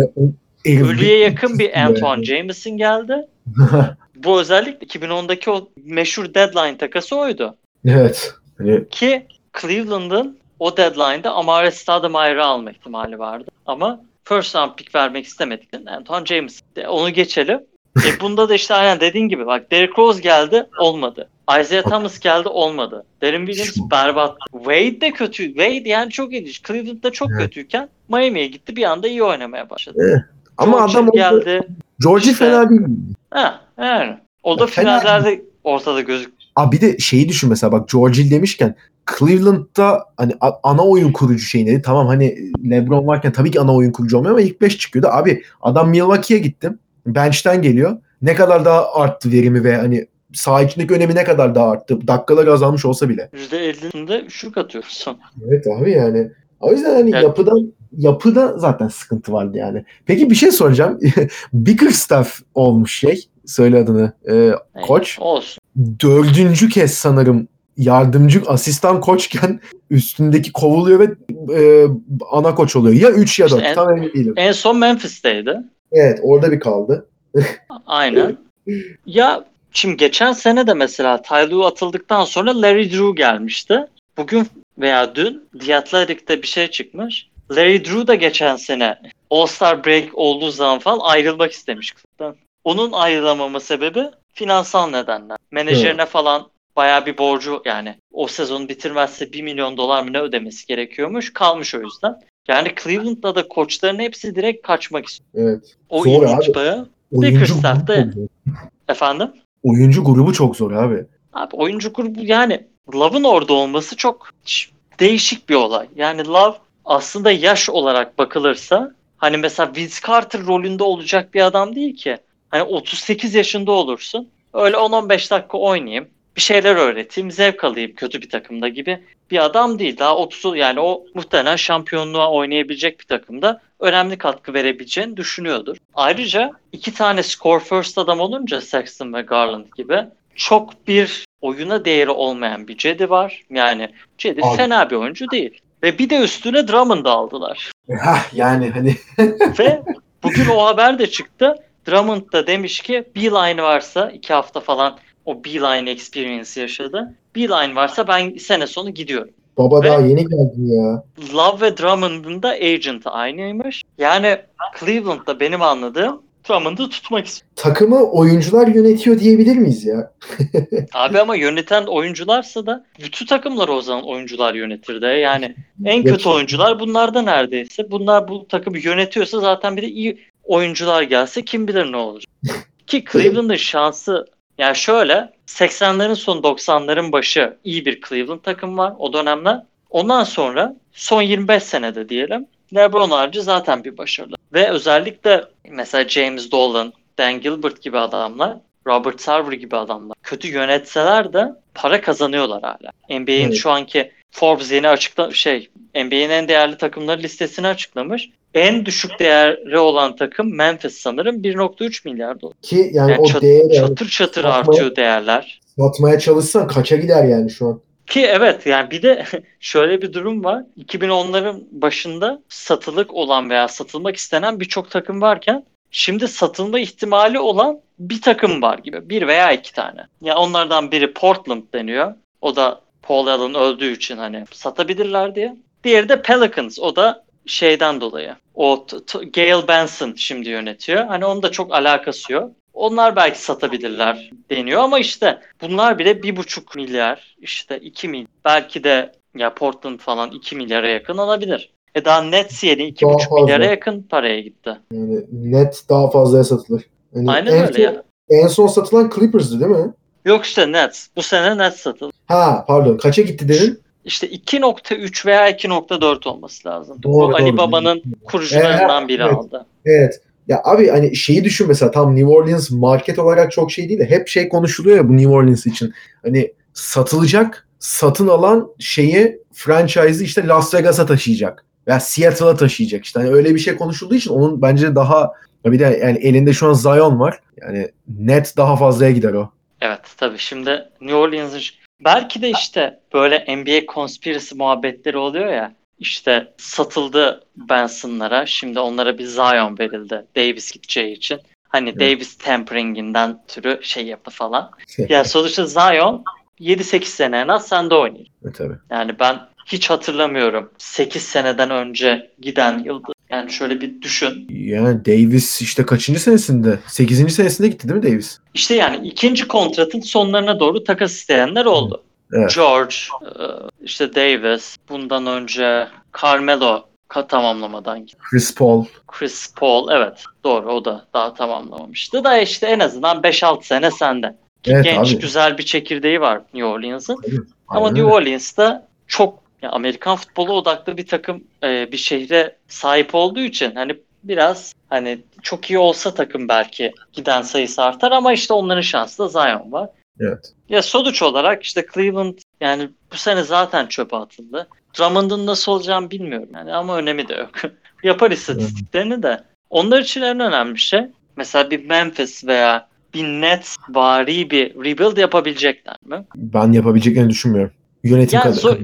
Herif Ölüye yakın bir. Antoine Jameson geldi. Bu özellikle 2010'daki o meşhur deadline takası oydu. evet. Hani Ki Cleveland'ın o deadline'da Amare Stoudemire'ı alma ihtimali vardı. Ama first round pick vermek istemedikten Anton James. Onu geçelim. E bunda da işte aynen dediğin gibi bak Derrick Rose geldi olmadı. Isaiah Thomas geldi olmadı. Derin Williams berbat. Wade de kötü. Wade yani çok ilginç. Cleveland'da çok Evet. kötüyken Miami'ye gitti bir anda iyi oynamaya başladı. Evet. ama George adam geldi. Georgie İşte- fena değil. Ha, yani. O da Ya fena finallerde ortada gözük. Abi bir de şeyi düşün mesela bak George Hill demişken Cleveland'da hani ana oyun kurucu şeyleri tamam hani LeBron varken tabii ki ana oyun kurucu olmuyor ama ilk 5 çıkıyordu. Abi adam Milwaukee'ye gittim. Bench'ten geliyor. Ne kadar daha arttı verimi ve hani saha içindeki önemi ne kadar daha arttı. Dakikalar azalmış olsa bile. %50'sinde şut atıyorsun. Evet abi yani. O yüzden hani Evet. yapıdan yapıda zaten sıkıntı vardı yani. Peki bir şey soracağım. Bickerstaff olmuş şey. Söyle adını. Ee, koç. Olsun. dördüncü kez sanırım yardımcı asistan koçken üstündeki kovuluyor ve e, ana koç oluyor. Ya 3 ya 4 İşte tam emin değilim. En son Memphis'teydi. Evet orada bir kaldı. Aynen. ya Şimdi geçen sene de mesela Ty Lue atıldıktan sonra Larry Drew gelmişti. Bugün veya dün The Athletic'te bir şey çıkmış. Larry Drew da geçen sene All-Star Break olduğu zaman falan ayrılmak istemiş kulüpten. Onun ayrılamama sebebi finansal nedenler. Menajerine falan bayağı bir borcu yani o sezonu bitirmezse 1 milyon dolar mı ne ödemesi gerekiyormuş. Kalmış o yüzden. Yani Cleveland'da da koçların hepsi direkt kaçmak istiyor. Evet. O Zor ilginç çok zor. Efendim? Oyuncu grubu çok zor abi. Abi oyuncu grubu yani Love'ın orada olması çok değişik bir olay. Yani Love aslında yaş olarak bakılırsa hani mesela Vince Carter rolünde olacak bir adam değil ki. Hani 38 yaşında olursun. Öyle 10-15 dakika oynayayım. Bir şeyler öğreteyim, zevk alayım kötü bir takımda gibi bir adam değil. Daha 30 yani o muhtemelen şampiyonluğa oynayabilecek bir takımda önemli katkı verebileceğini düşünüyordur. Ayrıca iki tane score first adam olunca Sexton ve Garland gibi çok bir oyuna değeri olmayan bir Cedi var. Yani Cedi Abi. fena bir oyuncu değil. Ve bir de üstüne Drummond'ı aldılar. Hah yani hani Ve bugün o haber de çıktı. Drummond da demiş ki Beeline varsa iki hafta falan o Beeline experience yaşadı. Beeline varsa ben sene sonu gidiyorum. baba Ve- daha yeni geldin ya. Love ve Drummond'un da agent'ı aynıymış. Yani Cleveland'da benim anladığım Drummond'u tutmak istiyor. Takımı oyuncular yönetiyor diyebilir miyiz ya? Abi ama yöneten oyuncularsa da bütün takımları o zaman oyuncular yönetir de. Yani en kötü oyuncular bunlarda neredeyse. Bunlar bu takımı yönetiyorsa zaten bir de iyi oyuncular gelse kim bilir ne olacak. Ki Cleveland'ın şansı yani şöyle 80'lerin sonu 90'ların başı iyi bir Cleveland takım var o dönemler. Ondan sonra son 25 senede diyelim LeBron harici zaten bir başarılı. Ve özellikle mesela James Dolan, Dan Gilbert gibi adamlar, Robert Sarver gibi adamlar kötü yönetseler de para kazanıyorlar hala. NBA'in Evet. şu anki Forbes yeni açıkla şey NBA'nin en değerli takımları listesini açıklamış. En düşük değeri olan takım Memphis sanırım 1.3 milyar dolar. Ki yani, Yani o çat- değer yani Çatır çatır Satmaya- artıyor değerler. satmaya çalışsan kaça gider yani şu an. Ki evet yani bir de şöyle bir durum var. 2010'ların başında satılık olan veya satılmak istenen birçok takım varken şimdi satılma ihtimali olan bir takım var gibi. Bir veya iki tane. Ya onlardan biri Portland deniyor. O da Paul Allen öldüğü için hani satabilirler diye. Diğeri de Pelicans. O da şeyden dolayı. O Gail Benson şimdi yönetiyor. Hani onun da çok alakası yok. Onlar belki satabilirler deniyor ama işte bunlar bile bir buçuk milyar işte 2 milyar belki de ya Portland falan 2 milyara yakın alabilir. E daha Nets yeni iki buçuk milyara yakın paraya gitti. Yani net daha fazlaya satılır. Yani Aynen en öyle son, ya. En son satılan Clippers'dı değil mi? Yok işte Nets. Bu sene Nets satıldı. Ha pardon kaça gitti dedin? İşte 2.3 veya 2.4 olması lazım. Doğru, Bu Ali. Baba'nın kurucularından biri Evet. aldı. Evet. Ya abi hani şeyi düşün mesela tam New Orleans market olarak çok şey değil de hep şey konuşuluyor ya bu New Orleans için. Hani satılacak, satın alan şeyi franchise'ı işte Las Vegas'a taşıyacak. Veya Seattle'a taşıyacak işte. Hani öyle bir şey konuşulduğu için onun bence daha bir de yani elinde şu an Zion var. Yani net daha fazlaya gider o. Evet tabii şimdi New Orleans'ın belki de işte böyle NBA conspiracy muhabbetleri oluyor ya işte satıldı Benson'lara şimdi onlara bir Zion verildi Davis gideceği için. Hani Evet. Davis tempering'inden türü şey yapı falan. Ya sonuçta Zion 7-8 sene en az sende oynayacak. E, tabii. Yani ben hiç hatırlamıyorum 8 seneden önce giden yıldı. Yani şöyle bir düşün. Yani Davis işte kaçıncı senesinde? 8. senesinde gitti değil mi Davis? İşte yani ikinci kontratın sonlarına doğru takas isteyenler oldu. Evet. George, e, işte Davis, bundan önce Carmelo tamamlamadan gitti. Chris Paul. Chris Paul evet doğru o da daha tamamlamamıştı da işte en azından 5-6 sene sende. Evet genç abi. güzel bir çekirdeği var New Orleans'ın. Ama New. Orleans'ta çok ya Amerikan futbolu odaklı bir takım e, bir şehre sahip olduğu için hani biraz hani çok iyi olsa takım belki giden sayısı artar ama işte onların şansı da Zion var. Evet. Ya sonuç olarak işte Cleveland yani bu sene zaten çöpe atıldı. Drummond'un nasıl olacağını bilmiyorum yani ama önemi de yok. Yapar istatistiklerini de. Onlar için en önemli şey mesela bir Memphis veya bir Nets vari bir rebuild yapabilecekler mi? Ben yapabileceklerini düşünmüyorum. Yönetim Ya kadar. zor-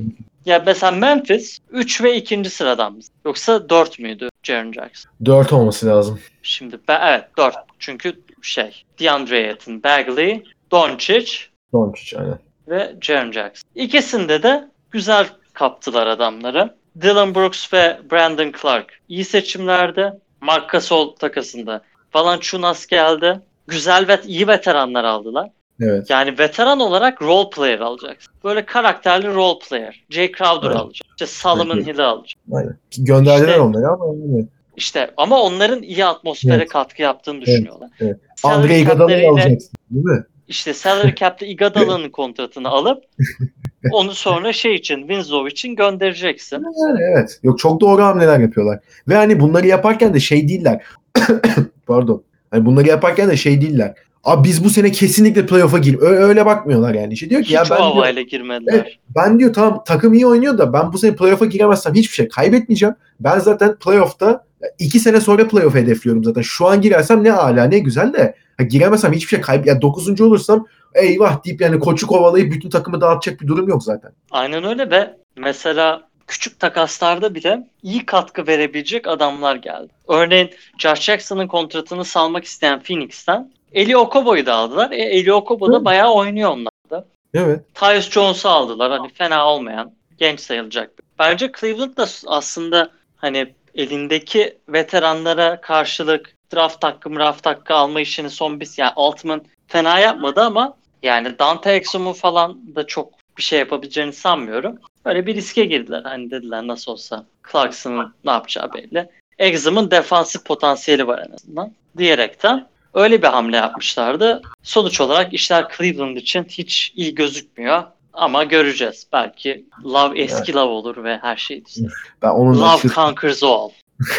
Ya mesela Memphis 3 ve 2. sıradan mı? Yoksa 4 müydü Jaren Jackson? 4 olması lazım. Şimdi ben, evet 4. Çünkü şey DeAndre Ayton, Bagley, Doncic Doncic aynen. ve Jaren Jackson. İkisinde de güzel kaptılar adamları. Dylan Brooks ve Brandon Clark iyi seçimlerdi. Mark Gasol takasında. Valanciunas geldi. Güzel ve iyi veteranlar aldılar. Evet. Yani veteran olarak role player alacaksın. Böyle karakterli role player. Jay Crowder Evet. alacak. İşte Solomon Evet. Hill'i alacak. Aynen. Gönderdiler İşte- onları ama evet. İşte ama onların iyi atmosfere Evet. katkı yaptığını düşünüyorlar. evet. Salary Andre Iguodala'yı alacaksın değil mi? İşte salary cap'te Iguodala'nın kontratını alıp onu sonra şey için Winslow için göndereceksin. Yani evet. Yok çok doğru hamleler yapıyorlar. Ve hani bunları yaparken de şey değiller. Pardon. Hani bunları yaparken de şey değiller. Abi biz bu sene kesinlikle playoff'a gir. Öyle bakmıyorlar yani. İşte diyor ki Hiç ya ben diyor, girmediler. Evet. ben diyor tamam takım iyi oynuyor da ben bu sene playoff'a giremezsem hiçbir şey kaybetmeyeceğim. Ben zaten playoff'ta iki sene sonra playoff hedefliyorum zaten. Şu an girersem ne ala ne güzel de ha, giremezsem hiçbir şey kayb ya 9. olursam eyvah deyip yani koçu kovalayıp bütün takımı dağıtacak bir durum yok zaten. Aynen öyle ve mesela küçük takaslarda bile iyi katkı verebilecek adamlar geldi. Örneğin Josh Jackson'ın kontratını salmak isteyen Phoenix'ten Eli Okobo'yu da aldılar. E, Eli Okobo da bayağı oynuyor onlar. Evet. Tyus Jones'u aldılar. Hani fena olmayan, genç sayılacak. Bence Cleveland da aslında hani elindeki veteranlara karşılık draft hakkı, draft hakkı alma işini son bir yani Altman fena yapmadı ama yani Dante Exum'u falan da çok bir şey yapabileceğini sanmıyorum. Böyle bir riske girdiler. Hani dediler nasıl olsa Clarkson'ın ne yapacağı belli. Exum'un defansif potansiyeli var en azından diyerekten öyle bir hamle yapmışlardı. Sonuç olarak işler Cleveland için hiç iyi gözükmüyor. Ama göreceğiz. Belki Love eski Love olur ve her şey düzelir. Ben onun Love açıkçası, conquers all.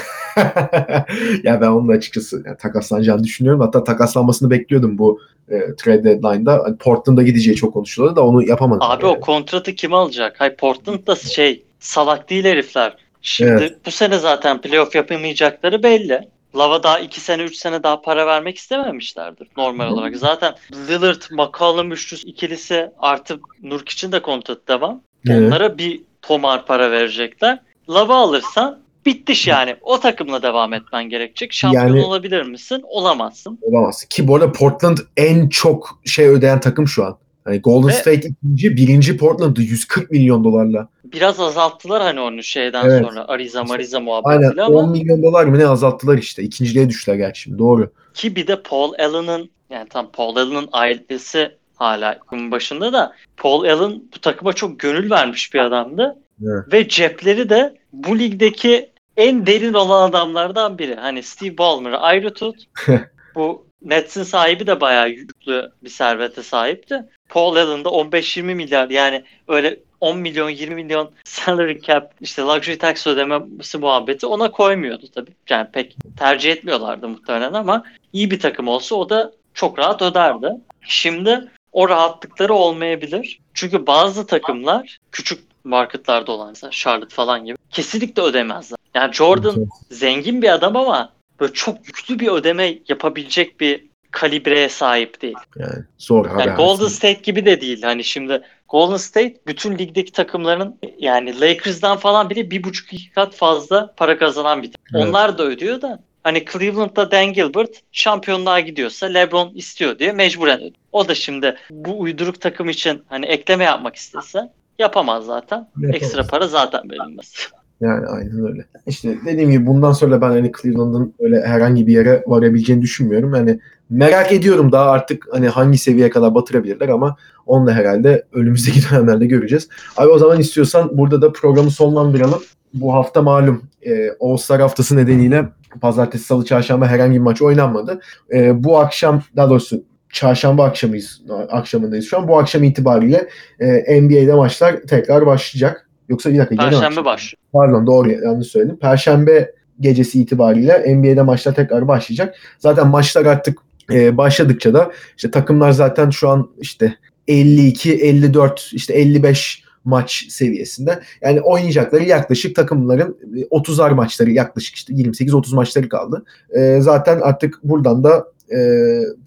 ya ben onun açıkçası yani takaslanacağını düşünüyorum. Hatta takaslanmasını bekliyordum bu e, trade deadline'da. Hani Portland'a gideceği çok konuşuluyordu da onu yapamadı. Abi o kontratı kim alacak? Hay Portland da şey salak değil herifler. Şimdi Evet. bu sene zaten playoff yapamayacakları belli. Lava daha 2 sene 3 sene daha para vermek istememişlerdir normal olarak. Zaten Lillard, McCollum üçlüsü ikilisi artı Nurkic'in de kontratı devam. Evet. Onlara bir tomar para verecekler. Lava alırsan bittiş yani. O takımla devam etmen gerekecek. Şampiyon Yani- olabilir misin? Olamazsın. Olamaz. Ki bu arada Portland en çok şey ödeyen takım şu an. Hani Golden Ve- State ikinci, birinci Portland'ı 140 milyon dolarla. Biraz azalttılar hani onu şeyden Evet. sonra Ariza Mariza Aynen muhabbetiyle ama 10 milyon dolar mı ne azalttılar işte. İkinciliğe düştüler gerçi şimdi doğru. Ki bir de Paul Allen'ın yani tam Paul Allen'ın ailesi hala bunun başında da Paul Allen bu takıma çok gönül vermiş bir adamdı. Evet. Ve cepleri de bu ligdeki en derin olan adamlardan biri. Hani Steve Ballmer'ı ayrı tut. bu Nets'in sahibi de bayağı yüklü bir servete sahipti. Paul Allen da 15-20 milyar yani öyle 10 milyon 20 milyon salary cap işte luxury tax ödemesi muhabbeti ona koymuyordu tabii. Yani pek tercih etmiyorlardı muhtemelen ama iyi bir takım olsa o da çok rahat öderdi. Şimdi o rahatlıkları olmayabilir. Çünkü bazı takımlar küçük marketlarda olan mesela Charlotte falan gibi kesinlikle ödemezler. Yani Jordan zengin bir adam ama böyle çok yüklü bir ödeme yapabilecek bir kalibreye sahip değil. Yani zor abi. Yani Golden State gibi de değil. Hani şimdi Golden State bütün ligdeki takımların yani Lakers'dan falan bile bir buçuk iki kat fazla para kazanan bir takım. Evet. Onlar da ödüyor da hani Cleveland'da Dan Gilbert şampiyonluğa gidiyorsa LeBron istiyor diye mecburen ödüyor. O da şimdi bu uyduruk takım için hani ekleme yapmak istese yapamaz zaten. Yapamaz. Ekstra para zaten verilmez. Yani aynen öyle. İşte dediğim gibi bundan sonra ben hani Cleveland'ın öyle herhangi bir yere varabileceğini düşünmüyorum. Yani merak ediyorum daha artık hani hangi seviyeye kadar batırabilirler ama onu da herhalde önümüzdeki dönemlerde göreceğiz. Abi o zaman istiyorsan burada da programı sonlandıralım. Bu hafta malum e, All-Star haftası nedeniyle pazartesi, salı, çarşamba herhangi bir maç oynanmadı. E, bu akşam daha doğrusu çarşamba akşamıyız, akşamındayız şu an. Bu akşam itibariyle e, NBA'de maçlar tekrar başlayacak. Yoksa bir dakika. Perşembe baş. Pardon doğru yanlış söyledim. Perşembe gecesi itibariyle NBA'de maçlar tekrar başlayacak. Zaten maçlar artık e, başladıkça da işte takımlar zaten şu an işte 52, 54, işte 55 maç seviyesinde. Yani oynayacakları yaklaşık takımların e, 30'ar maçları yaklaşık işte 28-30 maçları kaldı. E, zaten artık buradan da e,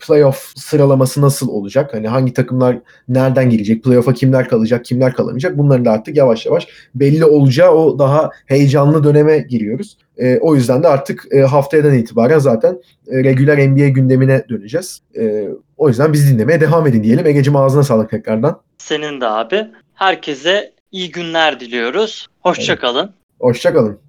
playoff sıralaması nasıl olacak? Hani hangi takımlar nereden gelecek? Playoff'a kimler kalacak, kimler kalamayacak? Bunların da artık yavaş yavaş belli olacağı o daha heyecanlı döneme giriyoruz. E, o yüzden de artık e, haftadan itibaren zaten e, regüler NBA gündemine döneceğiz. E, o yüzden bizi dinlemeye devam edin diyelim. Ege'cim ağzına sağlık tekrardan. Senin de abi. Herkese iyi günler diliyoruz. Hoşçakalın. Hoşçakalın.